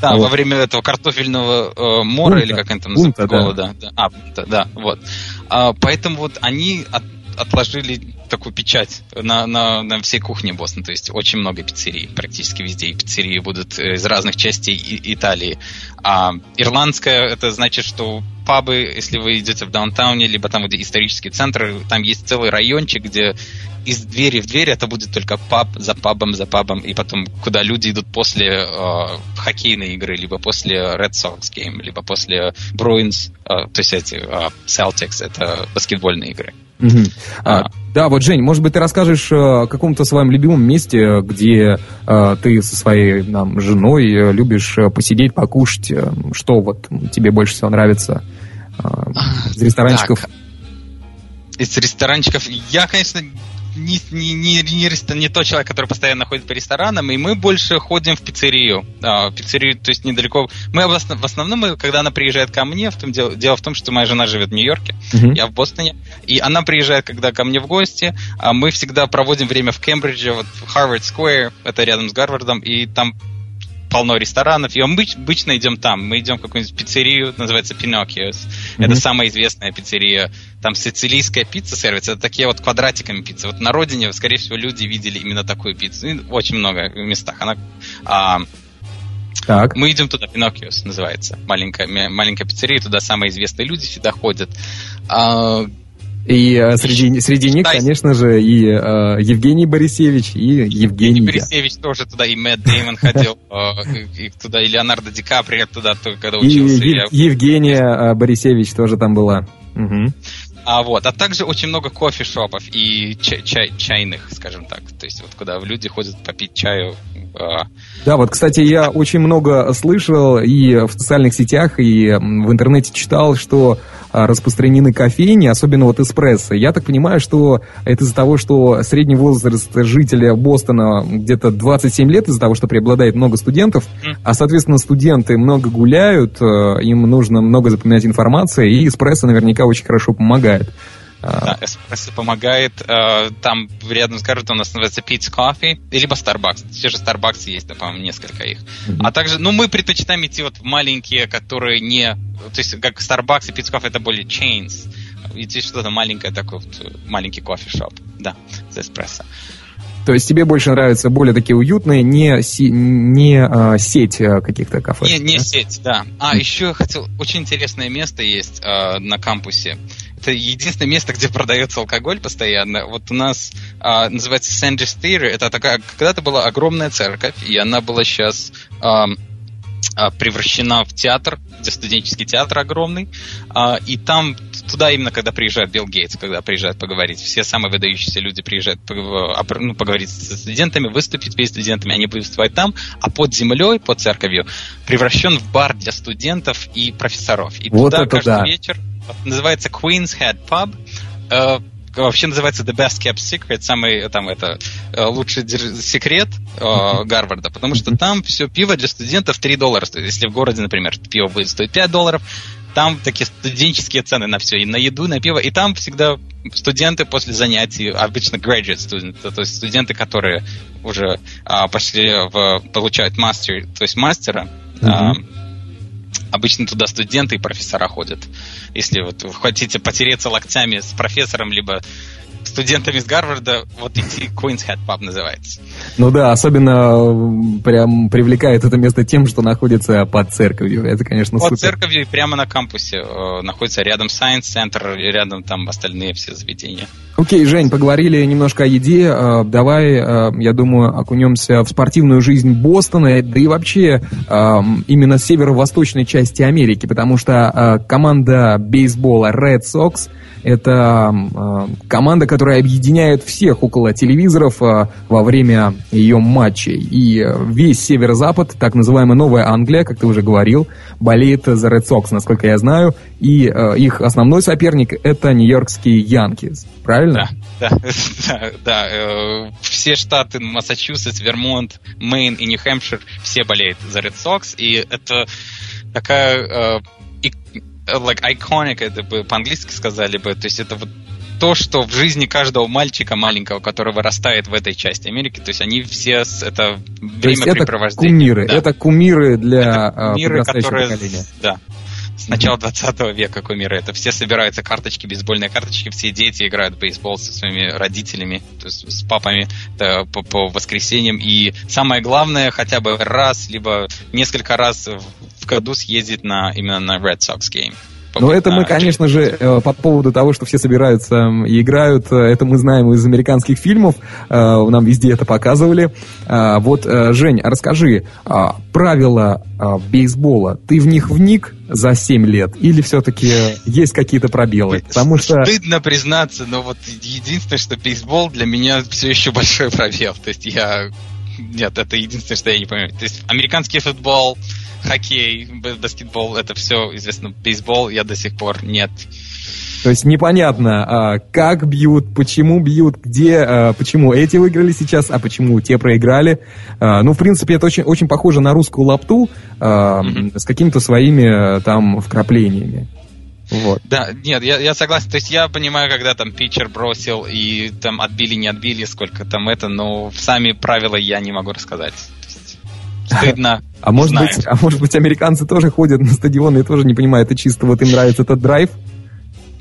Speaker 2: Да, вот. во время этого картофельного э, мора, бунта, или как там называют, голода. Да. Да. А, бунта, да, вот. А, поэтому вот они от, отложили такую печать на, на, на всей кухне Бостона. То есть очень много пиццерий, практически везде. И пиццерии будут э, из разных частей Италии. А ирландская, это значит, что пабы, если вы идете в даунтауне, либо там, где исторический центр, там есть целый райончик, где из двери в дверь это будет только паб за пабом за пабом, и потом куда люди идут после э, хоккейной игры, либо после Red Sox game, либо после Bruins, э, то есть эти э, Celtics, это баскетбольные игры.
Speaker 1: Угу. А, да, вот, Жень, может быть, ты расскажешь э, о каком-то своем любимом месте, где э, ты со своей там, женой э, любишь посидеть, покушать. Что вот тебе больше всего нравится из ресторанчиков? Так.
Speaker 2: Из ресторанчиков я, конечно, не, не, не, не, не тот человек, который постоянно ходит по ресторанам, и мы больше ходим в пиццерию. А, пиццерию, то есть недалеко. Мы в основном, мы, когда она приезжает ко мне, в том дело, дело в том, что моя жена живет в Нью-Йорке, uh-huh. я в Бостоне, и она приезжает, когда ко мне в гости, а мы всегда проводим время в Кембридже, вот в Харвард Сквер, это рядом с Гарвардом, и там полно ресторанов, и мы обычно идем там. Мы идем в какую-нибудь пиццерию, называется Pinocchio's. Mm-hmm. Это самая известная пиццерия. Там сицилийская пицца сервится. Это такие вот квадратиками пиццы. Вот на родине, скорее всего, люди видели именно такую пиццу. И очень много местах. Она а, так. Мы идем туда, Пиноккиос называется. Маленькая, маленькая пиццерия, туда самые известные люди всегда ходят. А,
Speaker 1: и э, среди, среди них, конечно же, и э, Евгений Борисевич, и Евгений. Евгений
Speaker 2: Борисевич тоже туда, и Мэтт Деймон ходил э, и туда, и Леонардо Ди Каприо туда, когда учился. И
Speaker 1: Евгения э, Борисевич тоже там была. Угу.
Speaker 2: А вот, а также очень много кофе-шопов и чай, чай, чайных, скажем так. То есть вот куда люди ходят попить чаю.
Speaker 1: Э... Да, вот, кстати, я очень много слышал и в социальных сетях, и в интернете читал, что распространены кофейни, особенно вот эспрессо. Я так понимаю, что это из-за того, что средний возраст жителя Бостона где-то 27 лет, из-за того, что преобладает много студентов, а, соответственно, студенты много гуляют, э, им нужно много запоминать информации, и эспрессо наверняка очень хорошо помогает.
Speaker 2: Да, эспрессо помогает. Э, там рядом с городом у нас называется Pete's Coffee, либо Starbucks. Те же Starbucks есть, да, по-моему, несколько их. Mm-hmm. А также, ну, мы предпочитаем идти вот в маленькие, которые не... То есть, как Starbucks и Pete's Coffee, это более chains. Идти что-то маленькое такое, вот, маленький кофе-шоп. Да, за эспрессо.
Speaker 1: То есть тебе больше нравятся более такие уютные, не, си, не а, сеть а, каких-то кафе?
Speaker 2: Не, не да? сеть, да. А, еще я хотел... Очень интересное место есть а, на кампусе это единственное место, где продается алкоголь постоянно. Вот у нас а, называется Sanders Theater. Это такая, когда-то была огромная церковь, и она была сейчас а, а, превращена в театр, где студенческий театр огромный. А, и там туда именно, когда приезжает Билл Гейтс, когда приезжает поговорить. Все самые выдающиеся люди приезжают ну, поговорить со студентами, выступить перед студентами, они будут выступать там, а под землей, под церковью, превращен в бар для студентов и профессоров. И
Speaker 1: вот туда каждый
Speaker 2: да. вечер называется Queen's Head Pub. Uh, вообще называется The Best Kept Secret, самый там это э, лучший секрет э, Гарварда, потому что там все пиво для студентов 3 доллара стоит. Если в городе, например, пиво будет стоить 5 долларов, там такие студенческие цены на все, и на еду, и на пиво, и там всегда студенты после занятий, обычно graduate students, то есть студенты, которые уже а, пошли в, получают мастер, то есть мастера, mm-hmm. а, Обычно туда студенты и профессора ходят. Если вот вы хотите потереться локтями с профессором, либо студентами из Гарварда вот идти Queen's Head Pub называется.
Speaker 1: Ну да, особенно прям привлекает это место тем, что находится под церковью. Это, конечно,
Speaker 2: под
Speaker 1: супер.
Speaker 2: церковью прямо на кампусе. Э, находится рядом Science Center, рядом там остальные все заведения.
Speaker 1: Окей, Жень, поговорили немножко о еде. Э, давай, э, я думаю, окунемся в спортивную жизнь Бостона, да и вообще именно северо-восточной части Америки, потому что команда бейсбола Red Sox – это э, команда, которая объединяет всех около телевизоров э, во время ее матчей. И э, весь северо-запад, так называемая Новая Англия, как ты уже говорил, болеет за Red Sox, насколько я знаю. И их основной соперник это нью-йоркские Янкис. Правильно?
Speaker 2: Да, да, да. все штаты Массачусетс, Вермонт, Мэйн и Нью-Хэмпшир все болеют за Red Sox. И это такая э, like iconic, это бы по-английски сказали бы, то есть это вот то, что в жизни каждого мальчика маленького, который вырастает в этой части Америки, то есть они все с, это времяпрепровождение.
Speaker 1: Это кумиры, да. это кумиры для это
Speaker 2: а, кумиры, которые, поколения. Да, с начала 20 века кумиры. Это все собираются карточки, бейсбольные карточки, все дети играют в бейсбол со своими родителями, то есть с папами да, по, по воскресеньям. И самое главное, хотя бы раз, либо несколько раз в году съездить на именно на Red Sox game.
Speaker 1: Но это мы, конечно же, э, по поводу того, что все собираются и играют, э, это мы знаем из американских фильмов, э, нам везде это показывали. Вот, Жень, расскажи, правила бейсбола, ты в них вник за 7 лет или все-таки есть какие-то пробелы?
Speaker 2: Потому что... Стыдно признаться, но вот единственное, что бейсбол для меня все еще большой пробел. То есть я... Нет, это единственное, что я не понимаю. То есть американский футбол, хоккей, баскетбол, это все известно. Бейсбол я до сих пор нет.
Speaker 1: То есть непонятно, а, как бьют, почему бьют, где, а, почему эти выиграли сейчас, а почему те проиграли. А, ну, в принципе, это очень, очень похоже на русскую лапту mm-hmm. с какими-то своими там вкраплениями.
Speaker 2: Вот. Да, нет, я, я согласен. То есть я понимаю, когда там питчер бросил и там отбили, не отбили, сколько там это, но сами правила я не могу рассказать стыдно.
Speaker 1: А может, быть, а может быть, американцы тоже ходят на стадион и тоже не понимают, это чисто вот им нравится этот драйв?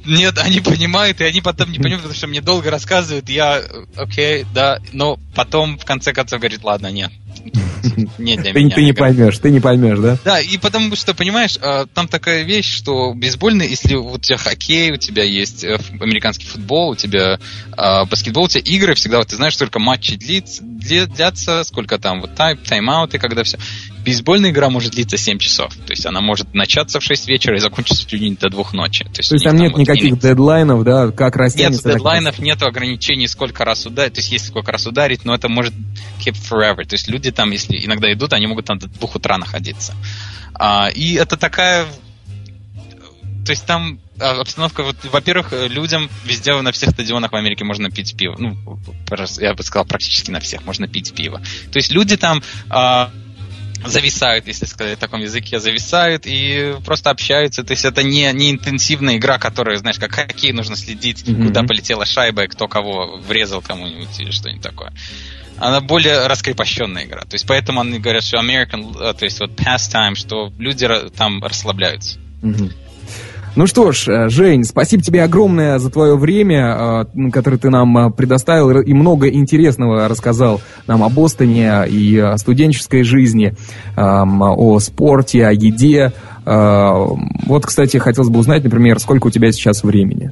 Speaker 2: Нет, они понимают, и они потом не понимают, потому что мне долго рассказывают, я, окей, да, но потом в конце концов говорит, ладно, нет,
Speaker 1: не для ты, меня. Ты не поймешь, ты не поймешь, да?
Speaker 2: Да, и потому что, понимаешь, а, там такая вещь, что бейсбольный, если у тебя хоккей, у тебя есть э, американский футбол, у тебя а, баскетбол, у тебя игры всегда, вот ты знаешь, сколько матчей длится, длятся, сколько там вот тайм, тайм-ауты, когда все. Бейсбольная игра может длиться 7 часов. То есть она может начаться в 6 вечера и закончиться чуть ли до 2 ночи.
Speaker 1: То есть, То есть там нет вот никаких имеет... дедлайнов, да, как растянется?
Speaker 2: Нет дедлайнов, нет ограничений, сколько раз ударить. То есть есть сколько раз ударить, но это может keep forever. То есть люди там, если иногда идут, они могут там до 2 утра находиться. А, и это такая... То есть там а, обстановка, вот, во-первых, людям везде на всех стадионах в Америке можно пить пиво. Ну, я бы сказал, практически на всех можно пить пиво. То есть люди там а, зависают, если сказать в таком языке, зависают и просто общаются. То есть это не, не интенсивная игра, которая, знаешь, как хоккей, нужно следить, mm-hmm. куда полетела шайба и кто кого врезал кому-нибудь или что-нибудь такое. Она более раскрепощенная игра. То есть поэтому они говорят, что American, э, то есть вот pastime, что люди там расслабляются.
Speaker 1: Ну что ж, э, Жень, спасибо тебе огромное за твое время, э, которое ты нам предоставил, и много интересного рассказал нам о Бостоне и о студенческой жизни, о спорте, о еде. Вот, кстати, хотелось бы узнать, например, сколько у тебя сейчас времени?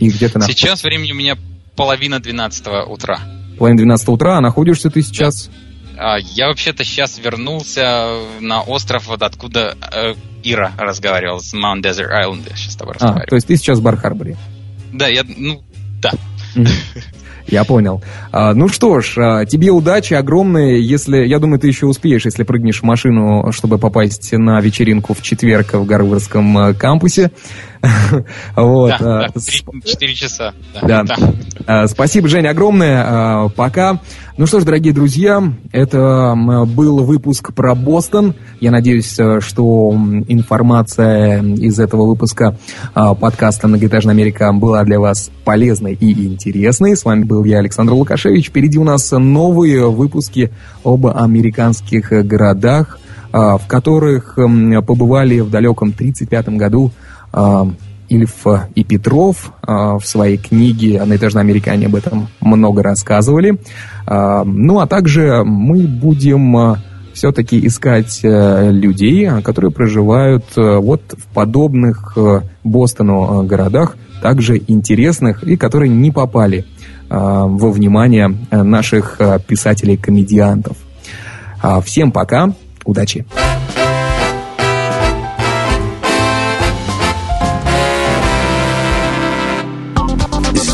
Speaker 2: И где ты находишься? Сейчас времени у меня половина 12 утра.
Speaker 1: Половина 12 утра, а находишься ты сейчас?
Speaker 2: А, я вообще-то сейчас вернулся на остров, вот откуда Ира разговаривал с Mount Desert Island. Я сейчас с тобой
Speaker 1: разговариваю. А, то есть ты сейчас в Бар-Харборе?
Speaker 2: Да, я, ну, да.
Speaker 1: Я понял. А, ну что ж, а, тебе удачи огромные. Если, я думаю, ты еще успеешь, если прыгнешь в машину, чтобы попасть на вечеринку в четверг в Гарвардском а, кампусе.
Speaker 2: Вот. Да, да, 4 часа.
Speaker 1: Да. да. Спасибо, Женя, огромное. Пока. Ну что ж, дорогие друзья, это был выпуск про Бостон. Я надеюсь, э, что информация из этого выпуска подкаста «Многоэтажная Америка» была для вас полезной и интересной. С вами был я, Александр Лукашевич. Впереди у нас новые выпуски об американских городах, в которых побывали в далеком 1935 году Ильф и Петров в своей книге «На этажном американе» об этом много рассказывали. Ну, а также мы будем все-таки искать людей, которые проживают вот в подобных Бостону городах, также интересных и которые не попали во внимание наших писателей-комедиантов. Всем пока, удачи!